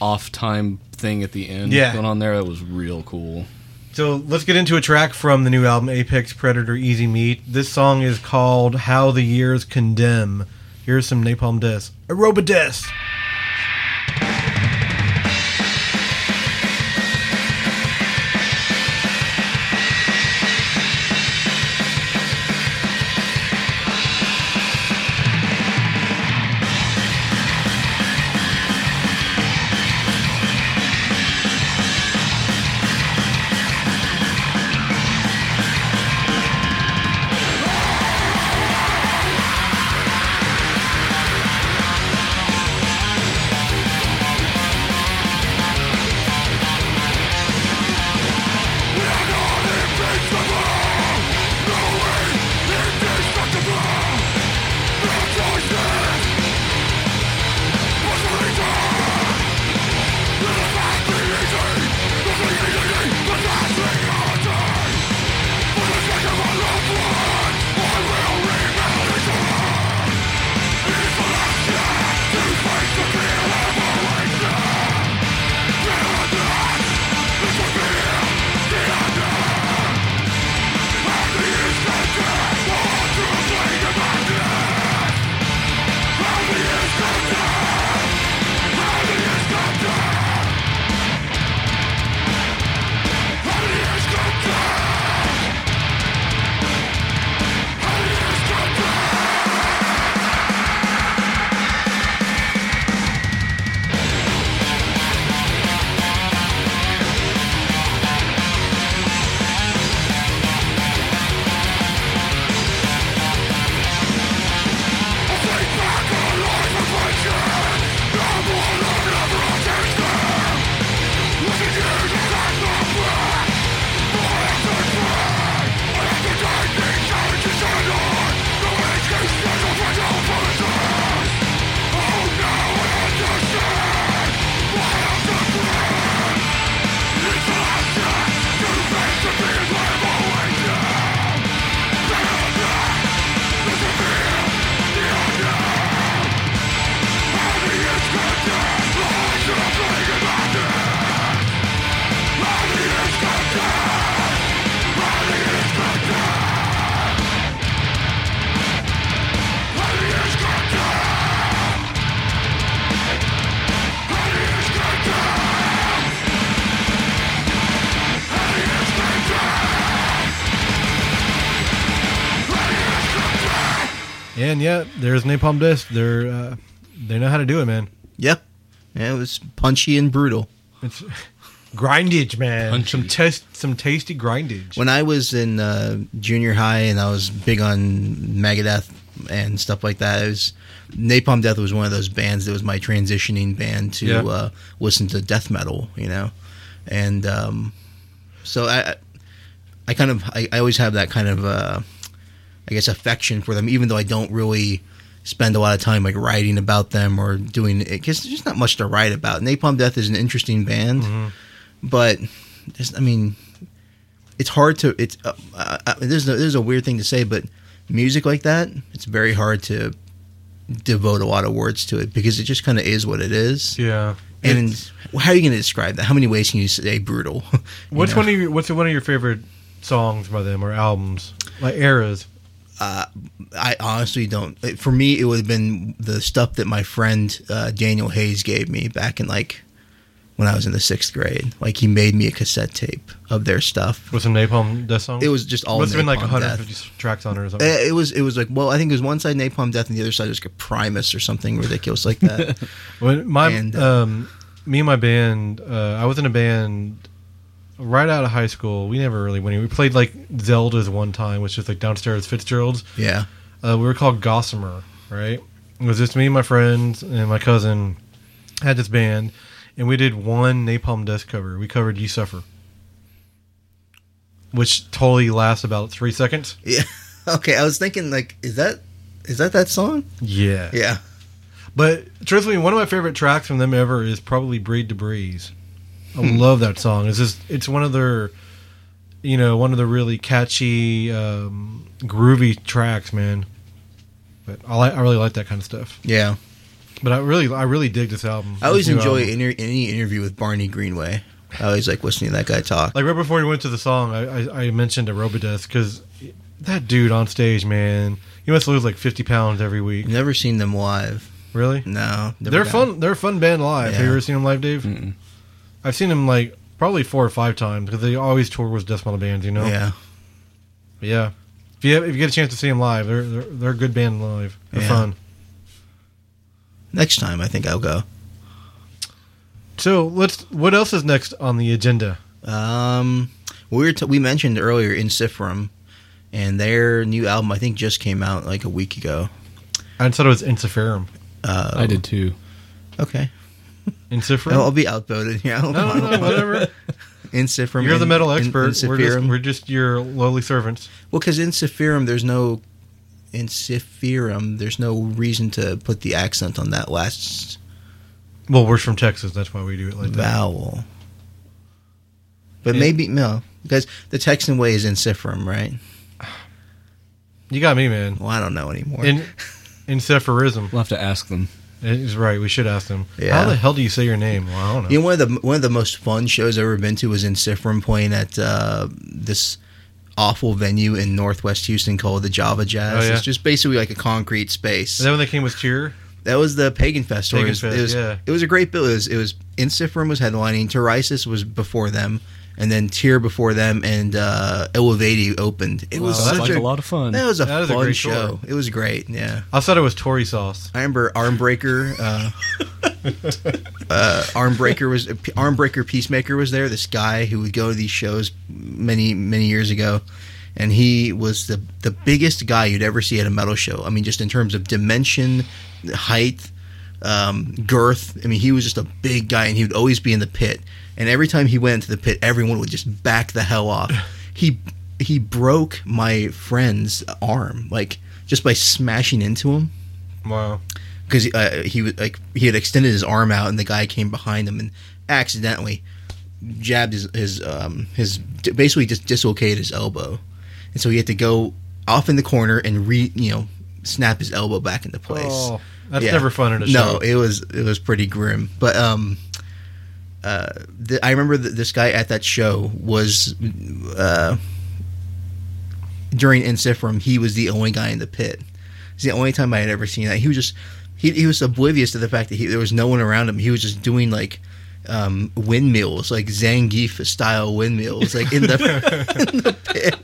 off time thing at the end Yeah. going on there. That was real cool. So let's get into a track from the new album Apex Predator Easy Meat. This song is called How the Years Condemn. Here's some Napalm Death. Aeroba Death. And yeah, there's Napalm Death. They're uh, they know how to do it, man. Yep. Yeah, it was punchy and brutal. It's <laughs> grindage, man. Punchy. Some test, some tasty grindage. When I was in uh, junior high and I was big on Megadeth and stuff like that, it was Napalm Death was one of those bands that was my transitioning band to Yeah. uh, listen to death metal, you know, and um, so I, I kind of, I, I always have that kind of, uh, I guess, affection for them, even though I don't really spend a lot of time like writing about them or doing it because there's just not much to write about. Napalm Death is an interesting band, but I mean, it's hard to it's uh, uh, uh, there's a, there's a weird thing to say, but music like that, it's very hard to devote a lot of words to it because it just kind of is what it is. yeah. And It's- how are you going to describe that? How many ways can you say brutal? <laughs> What's know? one of your what's one of your favorite songs by them or albums like eras? I honestly don't. For me, it would have been the stuff that my friend uh, Daniel Hayes gave me back in like when I was in the sixth grade. Like he made me a cassette tape of their stuff. With some Napalm Death songs. It was just all must have been like Napalm 150 tracks on it or something. Uh, It was it was like well, I think it was one side Napalm Death and the other side was like Primus or something ridiculous like that. <laughs> When my And, uh, um, me and my band, uh, I was in a band right out of high school. We never really went. We played like Zelda's one time, which is like downstairs Fitzgerald's. yeah, Uh, we were called Gossamer, right? It was just me and my friends and my cousin had this band, and we did one Napalm Death cover. We covered "You Suffer." which totally lasts about three seconds. <laughs> Yeah. Okay, I was thinking like, is that is that that song? Yeah. Yeah. But truthfully, one of my favorite tracks from them ever is probably "Breed to Breathe." I love that song. It's just it's one of their, you know, one of the really catchy, um, groovy tracks, man. But I like, I really like that kind of stuff. Yeah. But I really I really dig this album. I always enjoy inter- any interview with Barney Greenway. I always like listening to that guy talk. like right before we went to the song, I I, I mentioned Aerobidesk because that dude on stage, man, he must lose like fifty pounds every week. Never seen them live. Really? No, They're got- fun. They're a fun band live. Have you ever seen them live, Dave? Mm-mm. I've seen him like probably four or five times because they always tour with death metal bands. You know. Yeah, But yeah. If you have, if you get a chance to see them live, they're they're, they're a good band live. They're Yeah. fun. next time I think I'll go. So let's. What else is next on the agenda? Um, we were t- we mentioned earlier In Ensiferum, and their new album I think just came out like a week ago. I thought it was Inciferum. Uh, I did too. Okay, Inciferum. I'll be outvoted. Yeah, no, no, no, whatever. <laughs> Incifrum. You're the in- metal in- expert. we're, just, we're just your lowly servants. Well, because Incifrum, there's no Incifrum. There's no reason to put the accent on that last Well, we're from Texas. That's why we do it like that. vowel. But Yeah. maybe no, because the Texan way is Incifrum, right? You got me, man. Well, I don't know anymore. In Incipherism We'll have to ask them. Is right. We should ask him. Yeah. How the hell do you say your name? Well, I don't know. You know, one of the one of the most fun shows I've ever been to was Ensiferum playing at uh, this awful venue in Northwest Houston called the Java Jazz. Oh, yeah? It's just basically like a concrete space. Is that when they came with Týr? That was the Pagan Fest. Pagan it, was, Fest, it was, yeah. it was a great bill. It was, it was Ensiferum was headlining, Turisas was before them, and then Týr before them, and uh, Eluveitie opened. It was Wow, such Like a, a lot of fun. that was a That is a fun great show. tour. It was great. Yeah, I thought it was Turisas. I remember Armbreaker. Uh, <laughs> uh, Armbreaker was Armbreaker Peacemaker was there. This guy who would go to these shows many many years ago, and he was the the biggest guy you'd ever see at a metal show. I mean, just in terms of dimension, height, um, girth. I mean, he was just a big guy, and he would always be in the pit. And every time he went into the pit, everyone would just back the hell off. <laughs> He he broke my friend's arm, like just by smashing into him Wow. because uh, he was like he had extended his arm out, and the guy came behind him and accidentally jabbed his his um his basically just dislocated his elbow, and so he had to go off in the corner and re you know snap his elbow back into place. Oh, that's Yeah. never fun in a show. no, it was it was pretty grim. But um, uh, the, I remember that this guy at that show was uh during Ensiferum. He was the only guy in the pit. It's the only time I had ever seen that. He was just he he was oblivious to the fact that he, there was no one around him. He was just doing like. Um, windmills, like Zangief style windmills, like in the, <laughs> in the pit,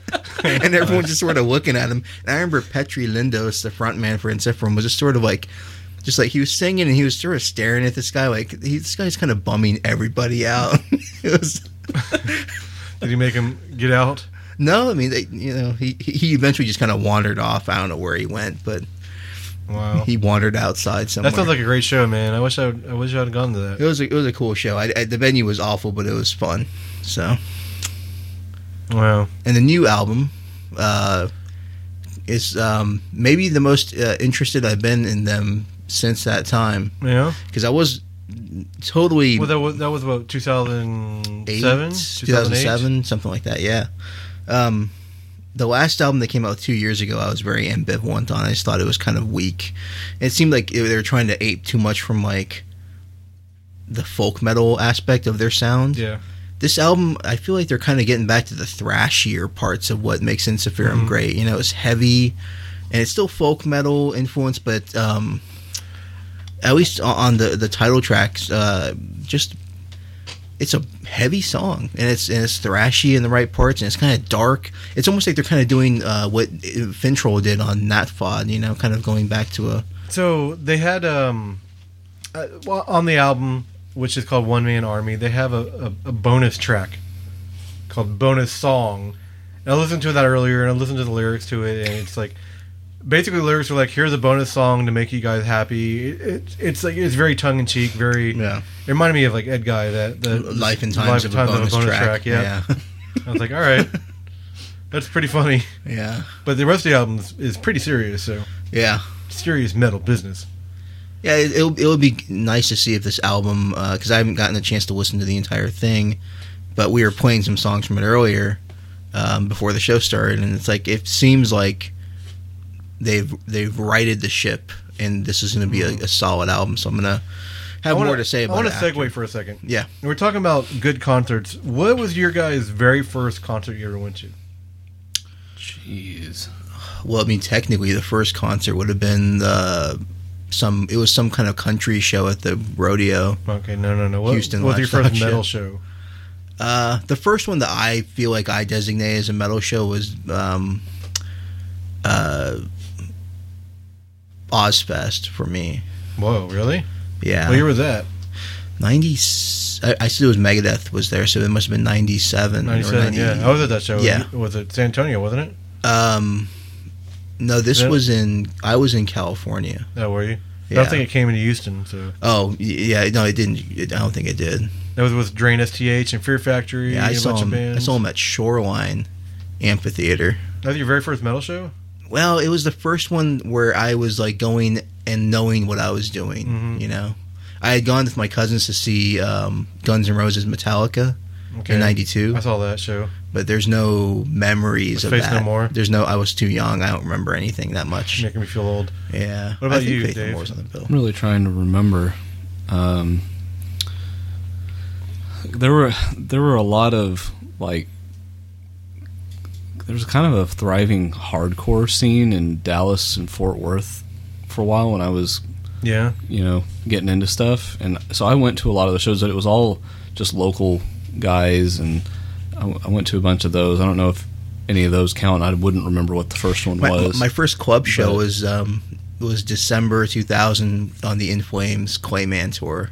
and everyone just sort of looking at him. And I remember Petri Lindroos, the front man for Ensiferum, was just sort of like, just like he was singing and he was sort of staring at this guy like he, this guy's kind of bumming everybody out. <laughs> was <laughs> Did he make him get out? no, I mean they, you know he he eventually just kind of wandered off. I don't know where he went, but Wow. he wandered outside somewhere. That sounds like a great show, man. I wish I, would- I wish I had gone to that. it was a, it was a cool show. I, I, the venue was awful, but it was fun. So Wow. and the new album uh, is um, maybe the most uh, interested I've been in them since that time Yeah. because I was totally Well, that was that was what 2007, eight, 2008? 2007, something like that. Yeah. Um, the last album that came out two years ago, I was very ambivalent on. I just thought it was kind of weak. It seemed like they were trying to ape too much from like the folk metal aspect of their sound. Yeah. This album, I feel like they're kind of getting back to the thrashier parts of what makes Ensiferum Mhm. great. You know, it's heavy and it's still folk metal influence, but um, at least on the the title tracks, uh, just it's a heavy song and it's and it's thrashy in the right parts and it's kind of dark. It's almost like they're kind of doing uh, what Finntroll did on Nattfödd, you know, kind of going back to a So they had um, uh, well, on the album, which is called One Man Army. They have a, a, a bonus track called Bonus Song. And I listened to that earlier, and I listened to the lyrics to it, and it's like basically lyrics are like, "Here's a bonus song to make you guys happy." It, it, it's like it's very tongue in cheek, very. yeah It reminded me of like Edguy that the life and times, Life of, a bonus track. Yeah. I was like, all right. That's pretty funny. <laughs> Yeah, But the rest of the album is, is pretty serious. So yeah, serious metal business. yeah. It, it'll it would be nice to see if this album because I haven't gotten a chance to listen to the entire thing, but we were playing some songs from it earlier um, before the show started, and it's like it seems like they've they've righted the ship, and this is going to be a, a solid album. So I'm gonna have wanna, more to say about I want it. to after. segue for a second. Yeah. We're talking about good concerts. What was your guys' very first concert you ever went to? Jeez. Well, I mean, technically, the first concert would have been the some. It was some kind of country show at the rodeo. Okay, no, no, no. What, Houston what was your first metal Show. show? Uh, the first one that I feel like I designate as a metal show was um, uh, Ozzfest for me. Whoa, really? Yeah, What year was that? ninety. I, I said it was Megadeth was there, so it must have been ninety seven. 97, yeah. I was at that show. Yeah. Was it San Antonio, wasn't it? Um, no, this Yeah. was in. I was in California. Oh, were you? I don't think it came into Houston, so. Oh, yeah. No, it didn't. It, I don't think it did. That was with Drain STH and Fear Factory Yeah, I saw him. I saw him at Shoreline Amphitheater. That was your very first metal show? Well, it was the first one where I was like going and knowing what I was doing. Mhm. You know, I had gone with my cousins to see um, Guns N' Roses Metallica Okay. in '92, I saw that show. but there's no memories Was of Faith that. No More? There's no. I was too young. I don't remember anything that much. Making me feel old. Yeah. What about I think you, Faith No Dave? More was on the bill. I'm really trying to remember. Um, there were there were a lot of like there was kind of a thriving hardcore scene in Dallas and Fort Worth for a while when I was Yeah. you know getting into stuff, and so I went to a lot of the shows. That it was all just local guys, and I, w- I went to a bunch of those. I don't know if any of those count. I wouldn't remember what the first one My, was. my first club show But- was um, was December 2000 on the In Flames Clayman tour.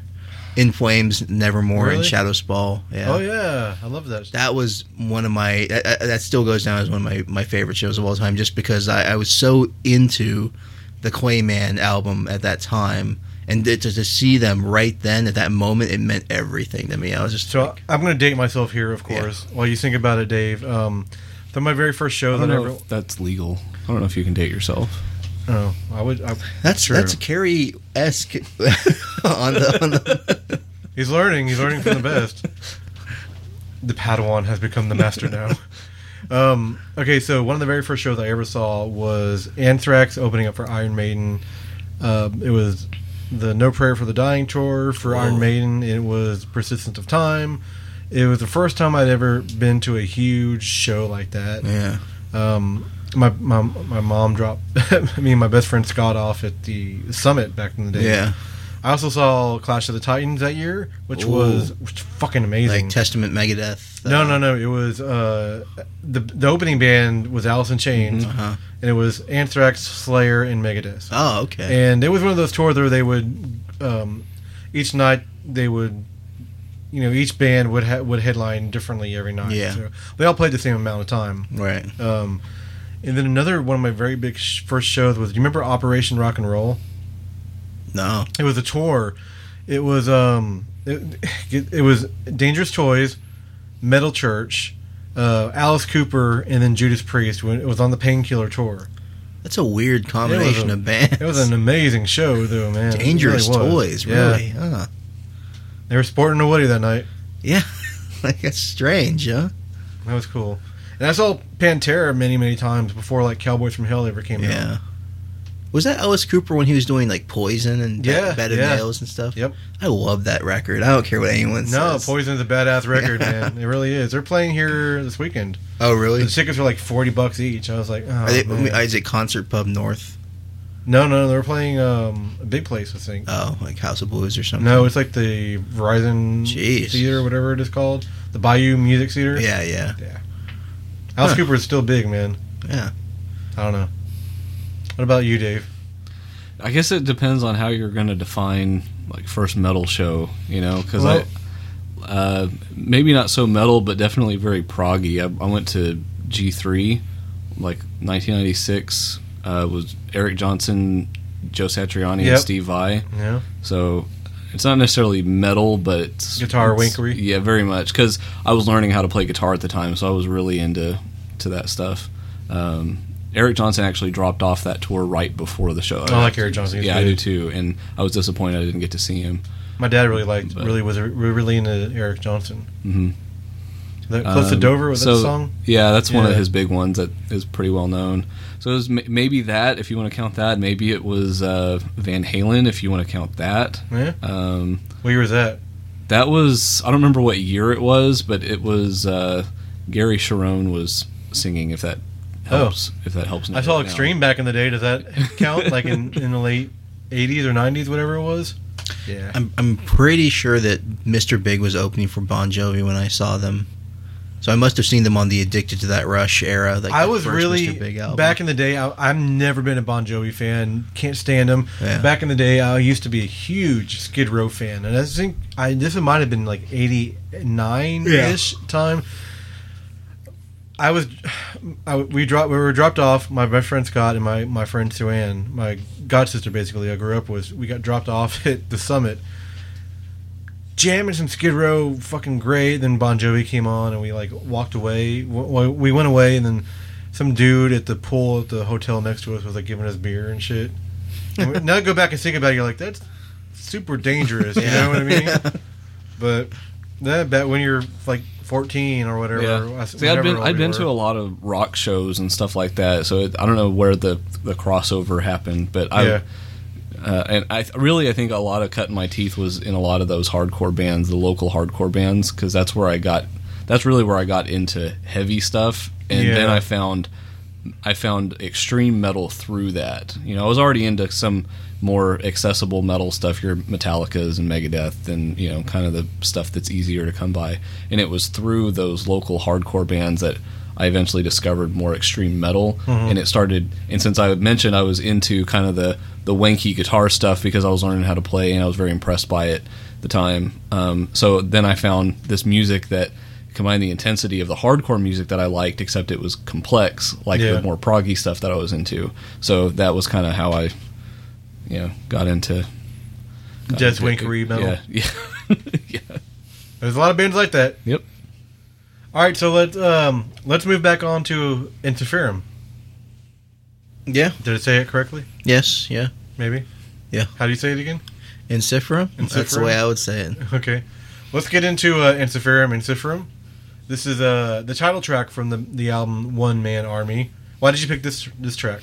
In Flames, Nevermore, and Really? Shadows Fall. Yeah. Oh, yeah. I love that. that was one of my that, that- that still goes down as one of my, my favorite shows of all time just because I, I was so into the Clayman album at that time and to, to see them right then at that moment it meant everything to me I was just So like, I'm going to date myself here, of course. While you think about it, Dave. Um, so my very first show I that don't I know ever. if that's legal. I don't know if you can date yourself. Oh, I would. I, that's True. that's Carrie esque <laughs> on the, on the <laughs> he's learning. He's learning from the best. the Padawan has become the master now. <laughs> Um, okay, so one of the very first shows I ever saw was Anthrax opening up for Iron Maiden. Um, it was the No Prayer for the Dying tour for Iron Maiden. It was Persistence of Time. It was the first time I'd ever been to a huge show like that. yeah Um, my, my my mom dropped <laughs> me and my best friend Scott off at the summit back in the day. yeah I also saw Clash of the Titans that year, which Ooh. was which was fucking amazing. like Testament Megadeth no, uh, no, no. It was uh, the the opening band was Alice in Chains, uh-huh. and it was Anthrax, Slayer, and Megadeth. oh okay And it was one of those tours where they would um, each night they would, you know, each band would ha- would headline differently every night. Yeah. So they all played the same amount of time. right Um, and then another one of my very big sh- first shows was. Do you remember Operation Rock and Roll? no It was a tour. It was um, it, it, <laughs> it was Dangerous Toys, Metal Church, uh, Alice Cooper, and then Judas Priest. When it was on the Painkiller tour. that's a weird combination a- of bands It was an amazing show, though, man. Dangerous really toys Yeah. really huh. They were sporting a Woody that night. yeah <laughs> like that's strange huh That was cool. And I saw Pantera many, many times before like Cowboys from Hell ever came out. Yeah. out. Was that Alice Cooper when he was doing like Poison and Yeah, Bed of yeah. Nails and stuff? Yep. I love that record. I don't care what anyone says. No. Poison's a badass record, <laughs> man. It really is. They're playing here this weekend. Oh, really? The tickets are like forty bucks each. I was like, oh, Are they, is it Concert Pub North? no, no, they're playing um, a big place. I think. Oh, like House of Blues or something? No, it's like the Verizon Jeez. Theater, whatever it is called, the Bayou Music Theater. Yeah, yeah, yeah, Alice Huh. Cooper is still big, man. yeah. I don't know. What about you, Dave? I guess it depends on how you're going to define like first metal show, you know, because Well- I uh, maybe not so metal, but definitely very proggy. I, I went to G3 like 1996 uh, was Eric Johnson, Joe Satriani, Yep. and Steve Vai. Yeah. So it's not necessarily metal, but it's Guitar it's- winkery? Yeah, very much because I was learning how to play guitar at the time, so I was really into to that stuff. Um, Eric Johnson actually dropped off that tour right before the show. I like Eric Johnson. He's yeah, I do too, and I was disappointed I didn't get to see him. My dad really liked, But- really was really into Eric Johnson. Mhm. The, Close to Um, Dover was so, that song? Yeah, that's one of his big ones that is pretty well known. So it was m- maybe that, if you want to count that. Maybe it was uh, Van Halen, if you want to count that. Yeah. Um, What year was that? that was I don't remember what year it was, but it was uh, Gary Cherone was singing. If that helps, if that helps. I saw it down. Extreme back in the day. Does that count? like in, <laughs> in the late 80s or 90s, whatever it was? Yeah. I'm I'm pretty sure that Mr. Big was opening for Bon Jovi when I saw them. So I must have seen them on the Addicted to That Rush era. Like I was really Mr. Big album. back in the day. I, I've never been a Bon Jovi fan. Can't stand them. Yeah. Back in the day, I used to be a huge Skid Row fan, and I think I this might have been like '89 ish time. I was, I, we dropped. We were dropped off. My best friend Scott and my my friend Sue Ann, my god sister, basically. I grew up with. We got dropped off <laughs> at the summit. Jamming some Skid Row, fucking great. Then Bon Jovi came on, and we like walked away. W- w- We went away, and then some dude at the pool at the hotel next to us was like giving us beer and shit. And we- <laughs> now I go back and think about it, you're like, that's super dangerous. You know what I mean? <laughs> But that bet when you're like 14 or whatever. Yeah. I- See, I'd whatever been I'd we been were. to a lot of rock shows and stuff like that, so it, I don't know where the the crossover happened, but I. Yeah. Uh, and I th- really, I think a lot of cutting my teeth was in a lot of those hardcore bands, the local hardcore bands, because that's where I got. That's really where I got into heavy stuff, and then I found, I found extreme metal through that. You know, I was already into some more accessible metal stuff, your Metallicas and Megadeth, and you know, kind of the stuff that's easier to come by. And it was through those local hardcore bands that I eventually discovered more extreme metal, and it started. And since I mentioned I was into kind of the the wanky guitar stuff because I was learning how to play, and I was very impressed by it at the time. Um, so then I found this music that combined the intensity of the hardcore music that I liked, except it was complex, like Yeah. the more proggy stuff that I was into. So that was kind of how I, you know, got into. got Jazz into- wankery metal. Yeah, yeah, <laughs> yeah. There's a lot of bands like that. Yep. All right, so let's um let's move back on to Interferum. Yeah. Did I say it correctly? Yes. Yeah. Maybe. Yeah. How do you say it again? Encifra. That's the way I would say it. <laughs> Okay, let's get into uh, Ensiferum Ensiferum. This is uh, the title track from the the album One Man Army. Why did you pick this this track?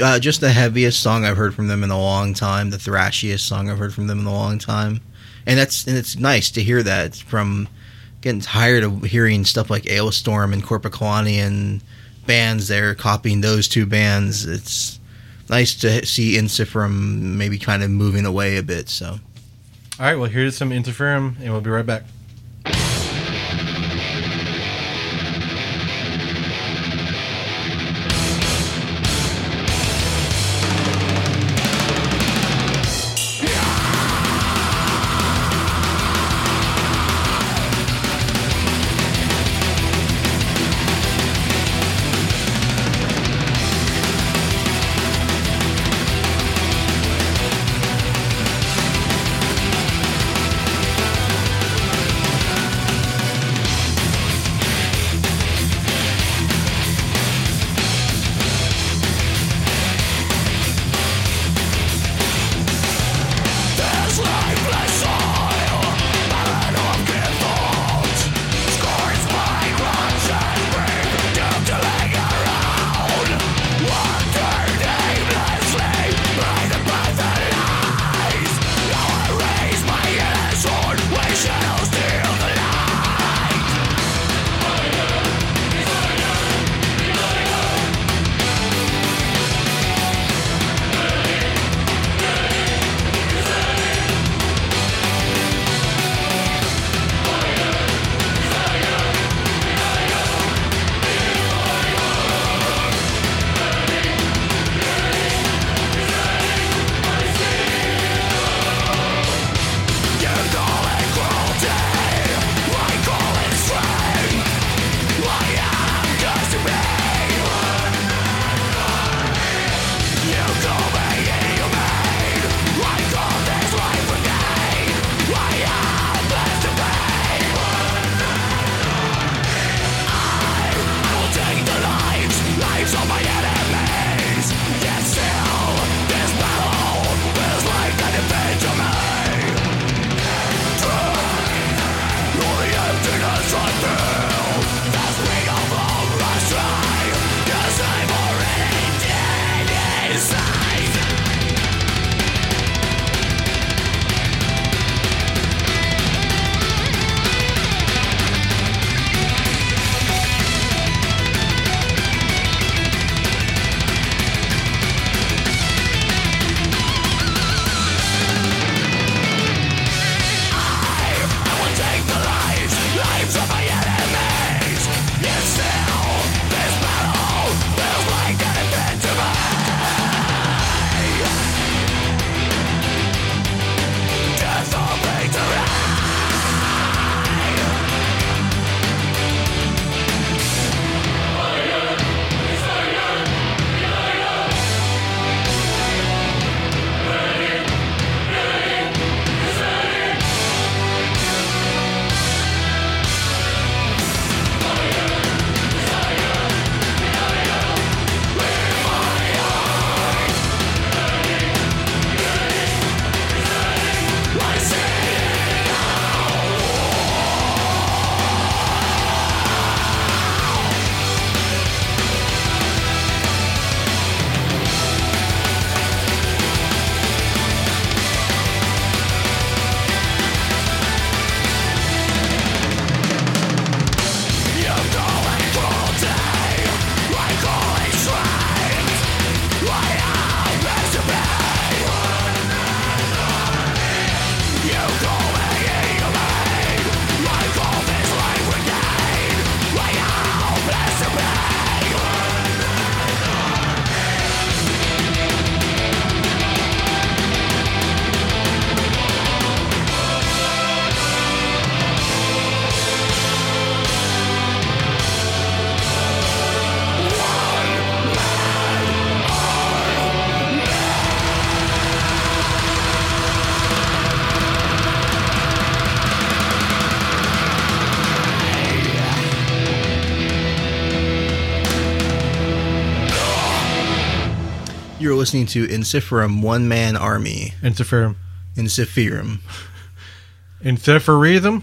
Uh, just the heaviest song I've heard from them in a long time. The thrashiest song I've heard from them in a long time, and that's and it's nice to hear that from getting tired of hearing stuff like Alestorm and Korpiklaani and bands there copying those two bands. It's nice to see Ensiferum maybe kind of moving away a bit. So All right, well here's some Interferum, and we'll be right back. Listening to Ensiferum One Man Army. Interferum. Inciferum. Interferism?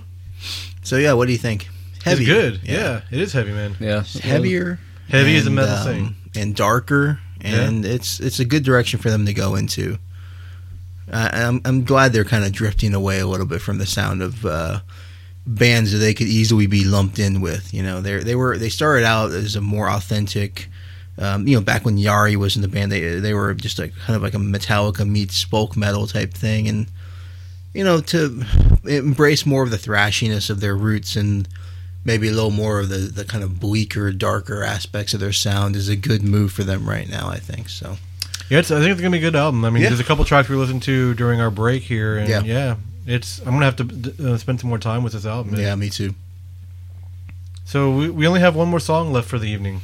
So yeah, what do you think? It's good. Yeah. it is heavy, man. Yeah, Heavier. Heavy is a metal um, thing. And darker. And it's it's a good direction for them to go into. Uh, I'm I'm glad they're kind of drifting away a little bit from the sound of uh, bands that they could easily be lumped in with. You know, they they were they started out as a more authentic. Um, you know, back when Jari was in the band, they they were just like kind of like a Metallica meets folk metal type thing, and you know, to embrace more of the thrashiness of their roots and maybe a little more of the, the kind of bleaker, darker aspects of their sound is a good move for them right now. I think so. Yeah, it's, I think it's gonna be a good album. I mean, Yeah. there's a couple tracks we listened to during our break here, and Yeah. yeah, it's. I'm gonna have to uh, spend some more time with this album. Yeah, me too. So we, we only have one more song left for the evening.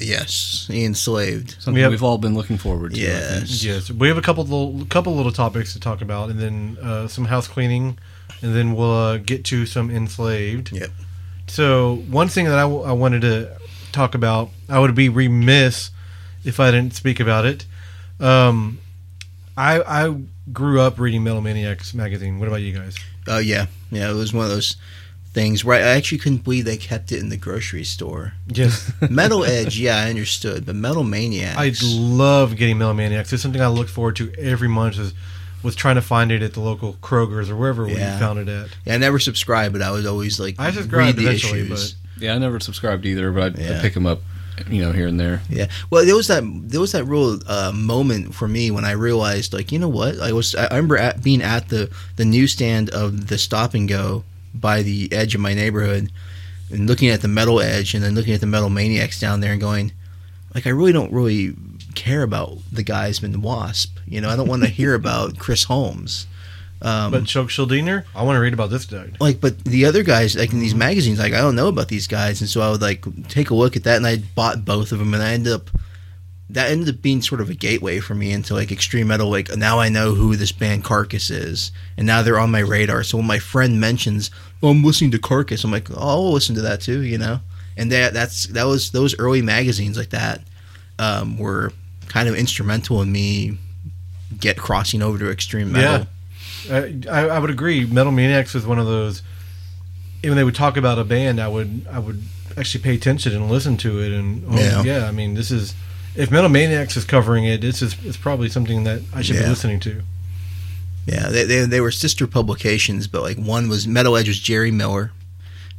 Yes, enslaved. something We have- we've all been looking forward to. I think. Yes. Yes, we have a couple little couple little topics to talk about, and then uh, some house cleaning, and then we'll uh, get to some enslaved. Yep. So one thing that I, w- I wanted to talk about, I would be remiss if I didn't speak about it. Um, I I grew up reading Metal Maniacs magazine. What about you guys? Oh yeah, yeah. It was one of those things where I actually couldn't believe they kept it in the grocery store. Yes, <laughs> Metal Edge, yeah, I understood, but Metal Maniacs. I love getting Metal Maniacs. It's something I look forward to every month. Is was trying to find it at the local Kroger's or wherever we Yeah. found it at. yeah, I never subscribed, but I was always like I subscribed read the eventually, issues. Yeah, I never subscribed either, but I, I Yeah. pick them up, you know, here and there. Yeah. Well, there was that there was that real uh, moment for me when I realized, like, you know what? I was I remember at, being at the the newsstand of the Stop and Go by the edge of my neighborhood, and looking at the Metal Edge, and then looking at the Metal Maniacs down there, and going, like, I really don't really care about the guys in Wasp. You know, I don't want to hear <laughs> about Chris Holmes. Um, But Chuck Schuldiner, I want to read about this guy. like but the other guys like in these magazines like i don't know about these guys and so i would like take a look at that and i bought both of them and i ended up that ended up being sort of a gateway for me into like extreme metal like now i know who this band carcass is and now they're on my radar so when my friend mentions oh i'm listening to carcass i'm like oh i'll listen to that too you know and that that's that was those early magazines like that um, were kind of instrumental in me get crossing over to extreme metal Uh, I, I would agree. Metal Maniacs was one of those. When they would talk about a band, I would I would actually pay attention and listen to it. And oh, Yeah. yeah. I mean, this is if Metal Maniacs is covering it, this is it's probably something that I should be listening to. Yeah, they, they they were sister publications, but like one was Metal Edge was Gerri Miller,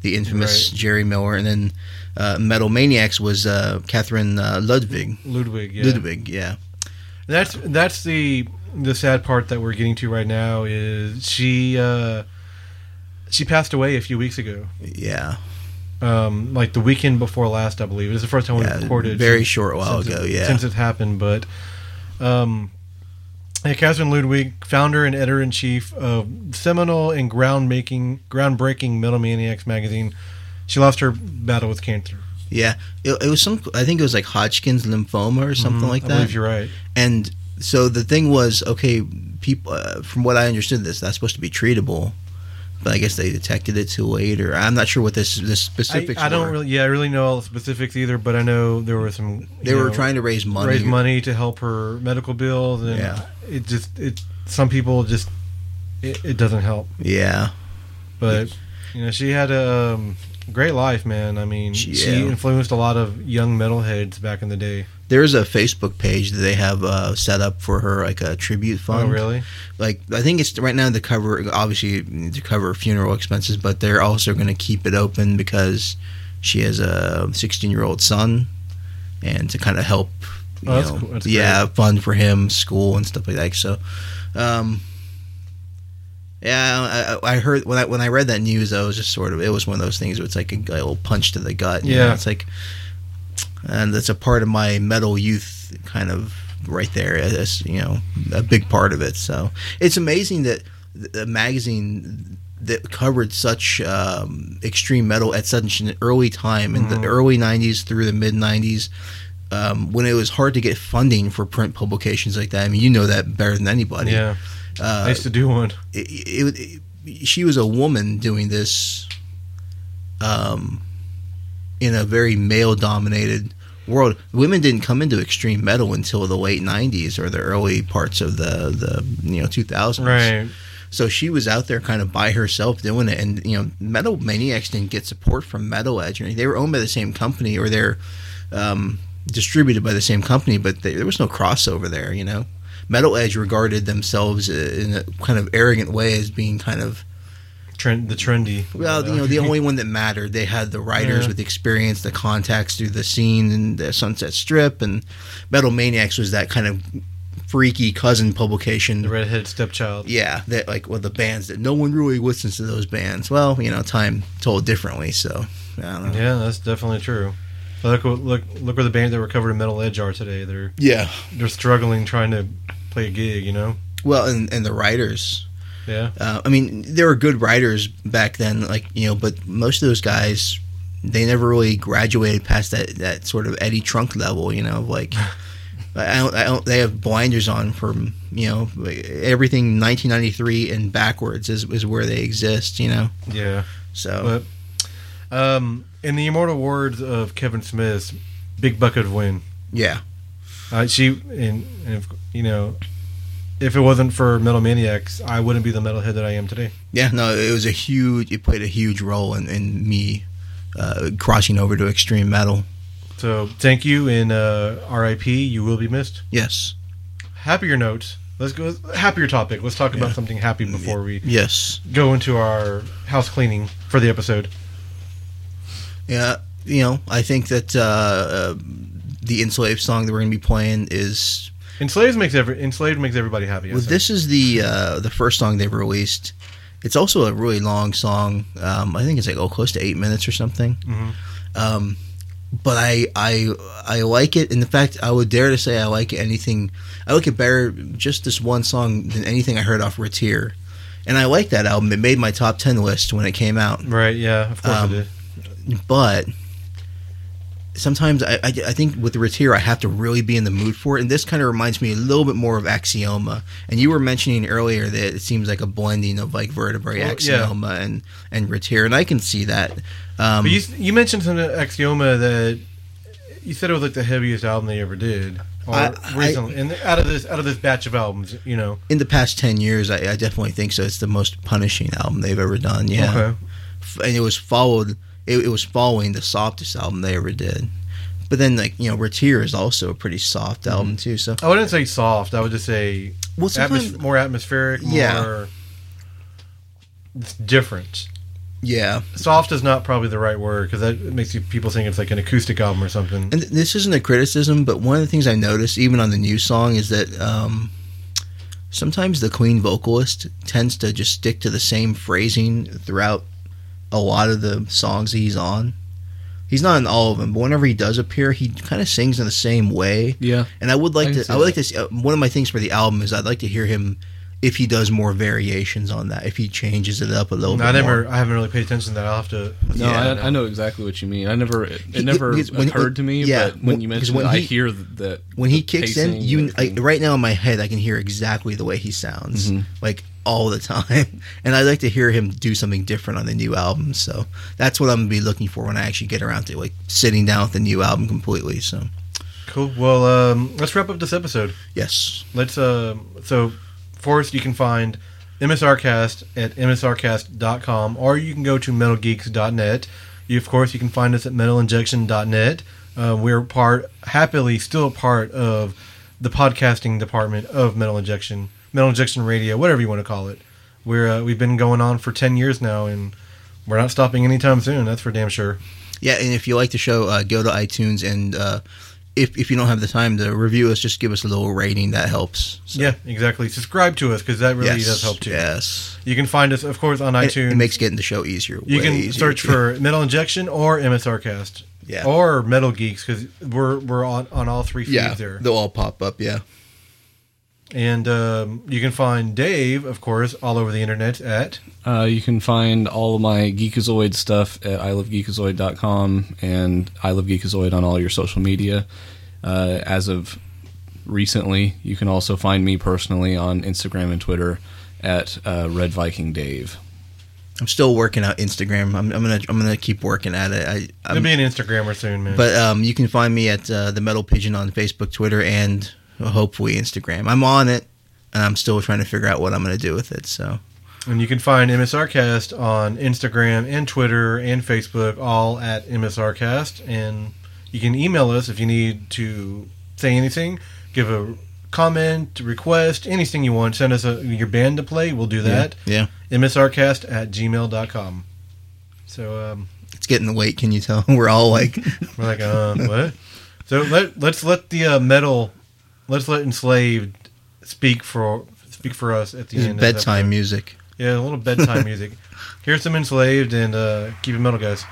the infamous Right. Gerri Miller, and then uh, Metal Maniacs was uh, Catherine uh, Ludwig. Ludwig, yeah. Ludwig, yeah, That's that's the the sad part that we're getting to right now is she uh, she passed away a few weeks ago. yeah, Um, like the weekend before last, I believe. It was the first time we recorded. very since- short while ago, it- yeah. since it happened. But um, yeah, Catherine Ludwig, founder and editor in chief of seminal and groundbreaking groundbreaking Metal Maniacs magazine, she lost her battle with cancer. yeah. It, it was some. I think it was like Hodgkin's lymphoma or something Mhm, like I that. believe you're right. And so the thing was, okay, people. Uh, from what I understood, this that's supposed to be treatable, but I guess they detected it too late, or I'm not sure what this this I, specifics. I don't were. really, yeah, I really know all the specifics either, but I know there were some. They were know, trying to raise money. raise money to help her medical bills, and Yeah. it just it. Some people just it, it doesn't help, Yeah, but you know she had a um, great life, man. I mean, She- influenced a lot of young metalheads back in the day. There's a Facebook page that they have uh, set up for her, like a tribute fund. Oh, really? Like I think it's right now to cover obviously to cover funeral expenses, but they're also going to keep it open because she has a 16 year old son, and to kind of help. You Oh, know, cool. Yeah, fund for him, school and stuff like that. So, um, yeah, I, I heard when I when I read that news, I was just sort of it was one of those things where it's like a, a little punch to the gut. you know? Yeah. it's like, and that's a part of my metal youth kind of right there. As you know, a big part of it. So it's amazing that the magazine that covered such um, extreme metal at such an early time in Mhm. the early '90s through the mid '90s. Um, when it was hard to get funding for print publications like that, I mean, you know that better than anybody. Yeah, Uh, I used to do one. it, it, it- she was a woman doing this um, in a very male dominated world. Women didn't come into extreme metal until the late '90s or the early parts of the the you know 2000s. Right. So she was out there kind of by herself doing it, and you know, Metal Maniacs didn't get support from Metal Edge. or anything. They were owned by the same company, or they're um, distributed by the same company, but they, there was no crossover there. You know, Metal Edge regarded themselves in a kind of arrogant way as being kind of Trend, the trendy. well, you know, the only one that mattered. They had the writers Yeah. with experience, the contacts through the scene and the Sunset Strip, and Metal Maniacs was that kind of freaky cousin publication. the redhead stepchild. Yeah, that like well, the bands that no one really listens to those bands. Well, you know, time told differently. So I don't know. Yeah, that's definitely true. But look, look, look where the bands that were covered in Metal Edge are today. They're Yeah. they're struggling trying to play a gig. You know. Well, and and the writers. Yeah. Uh, I mean, there were good writers back then, like you know, but most of those guys, they never really graduated past that that sort of Eddie Trunk level. You know, like. <laughs> I don't, I don't, they have blinders on from you know everything 1993 and backwards is, is where they exist you know Yeah. so But um, in the immortal words of Kevin Smith, "Big bucket of wind." yeah Uh, she and, and you know, if it wasn't for Metal Maniacs, I wouldn't be the metalhead that I am today. Yeah, no, it was a huge. It played a huge role in, in me uh, crossing over to extreme metal. So thank you, and uh, R.I.P. You will be missed. Yes, Happier notes. Let's go happier topic. Let's talk about something happy before we yes, go into our house cleaning for the episode. yeah. You know, I think that uh, uh, the enslaved song that we're going to be playing is Enslaved makes every enslaved makes everybody happy. Well, this is the uh, the first song they've released. It's also a really long song. Um, I think it's like oh, close to eight minutes or something. Mhm. Um, but I I I like it. In fact, I would dare to say I like anything. I like it better just this one song than anything I heard off RIITIIR. And I like that album. It made my top ten list when it came out. right? Yeah, of course Um, it did. But sometimes I, I, I think with the RIITIIR, I have to really be in the mood for it. And this kind of reminds me a little bit more of Axioma. And you were mentioning earlier that it seems like a blending of like Vertebrae, Well, yeah. Axioma, and and RIITIIR, and I can see that. Um, But you you mentioned some Axioma that you said it was like the heaviest album they ever did, or I- I- recently, and out of this out of this batch of albums, you know. in the past 10 years I, I definitely think so it's the most punishing album they've ever done yeah Okay. F- and it was followed it, it was following the softest album they ever did but then like you know RIITIIR is also a pretty soft Mm-hmm. album too so I wouldn't say soft. I would just say well atmos- more atmospheric. Yeah. More, it's different. yeah Soft is not probably the right word because that makes you people think it's like an acoustic album or something. and th- this isn't a criticism but one of the things I noticed even on the new song is that um sometimes the Queen vocalist tends to just stick to the same phrasing throughout a lot of the songs he's on He's not in all of them, but whenever he does appear, he kind of sings in the same way. Yeah. And I would like I to. I would like to. See, uh, one of my things for the album is I'd like to hear him if he does more variations on that. If he changes it up a little I bit. never, More. I haven't really paid attention to that. I'll have to. No, Yeah, I, I know exactly what you mean. I never, it, it never because when- occurred to me. yeah, but when you because mentioned when it, I hear that When he kicks in, you I, right now in my head, I can hear exactly the way he sounds, Mhm. like all the time. <laughs> And I'd like to hear him do something different on the new album. So that's what I'm gonna be looking for when I actually get around to like sitting down with the new album completely. So Cool. Well, um, let's wrap up this episode. yes, Let's. Uh, so, Forrest, you can find MSRcast at msrcast.com, or you can go to metalgeeks.net. You, of course, you can find us at metalinjection.net. Uh, we're part, happily, still part of the podcasting department of Metal Injection, Metal Injection Radio, whatever you want to call it. We're uh, we've been going on for ten years now, and we're not stopping anytime soon. That's for damn sure. yeah. And if you like the show, uh, go to iTunes and. Uh, if, if you don't have the time to review us, just give us a little rating. That helps. So, Yeah, exactly. Subscribe to us because that really yes, does help too. Yes, You can find us, of course, on It- iTunes. It, makes getting the show easier. You can easier, search too. for Metal Injection or MSRcast. Yeah. Or Metal Geeks because we're we're on, on all three feeds yeah. there. They'll all pop up. Yeah. And um, you can find Dave, of course, all over the internet at Uh, you can find all of my Geekazoid stuff at ilovegeekazoid.com and I Love Geekazoid on all your social media. Uh, as of recently, you can also find me personally on Instagram and Twitter at uh, Red Viking Dave. I'm still working out Instagram. I'm, I'm gonna I'm gonna keep working at it. I You'll I'm, be an Instagrammer soon, man. but um, you can find me at uh, the Metal Pigeon on Facebook, Twitter, and hopefully Instagram. I'm on it, and I'm still trying to figure out what I'm gonna do with it. So And you can find MSRcast on Instagram and Twitter and Facebook, all at MSRcast. And you can email us if you need to say anything, give a comment, request, anything you want. Send us a, your band to play. We'll do that. yeah, MSRcast at gmail.com. So um, it's getting late. Can you tell? <laughs> We're all like, we're like, uh, what? So let, let's let the uh, metal, let's let Enslaved speak for speak for us at the is end. bedtime music. Yeah, a little bedtime <laughs> music. Here's some enslaved and uh, keep it metal, guys.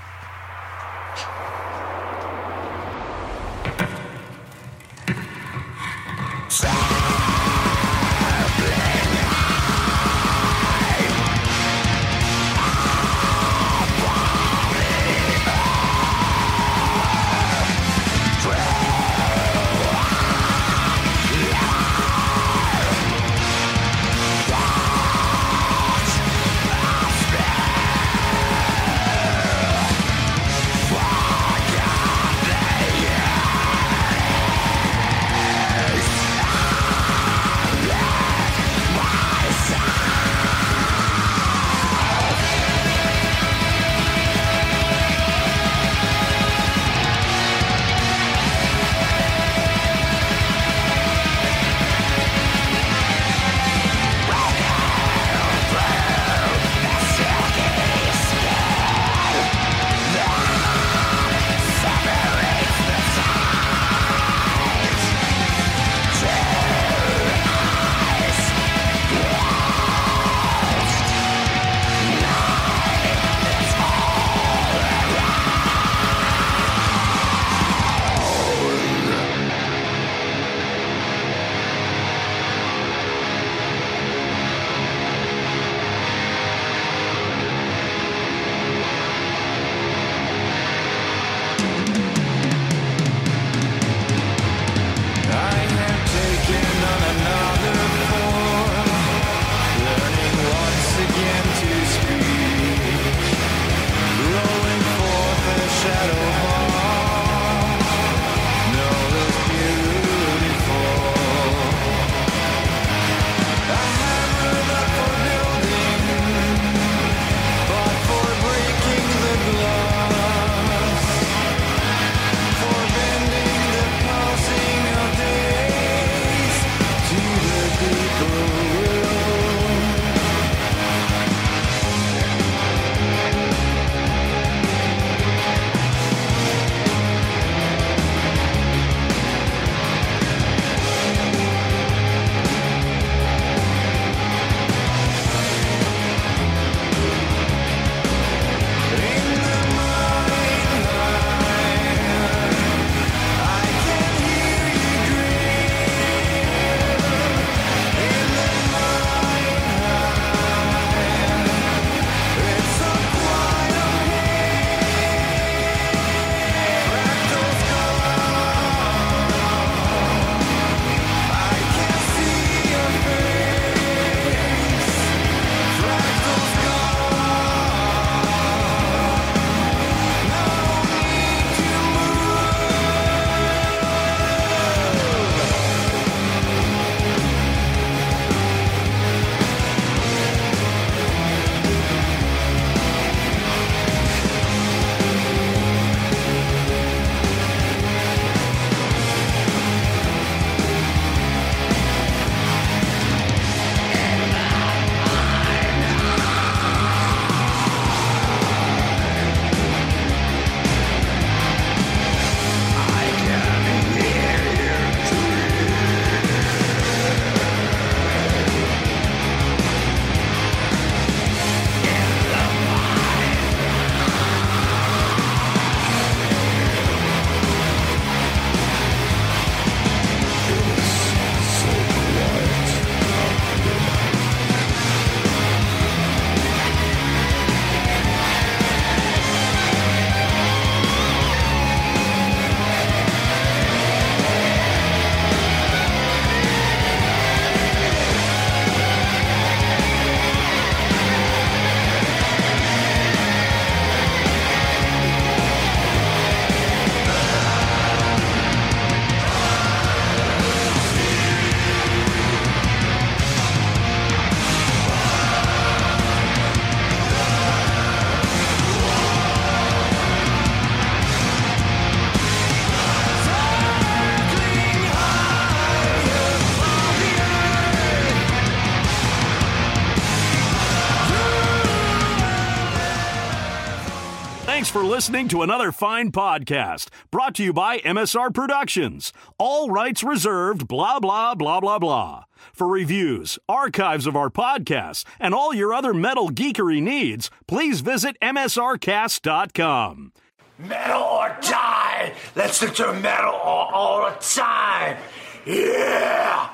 Listening to another fine podcast brought to you by MSR Productions. All rights reserved, blah, blah, blah, blah, blah. For reviews, archives of our podcasts, and all your other metal geekery needs, please visit MSRcast.com. Metal or die! Let's listen to metal all, all the time! Yeah!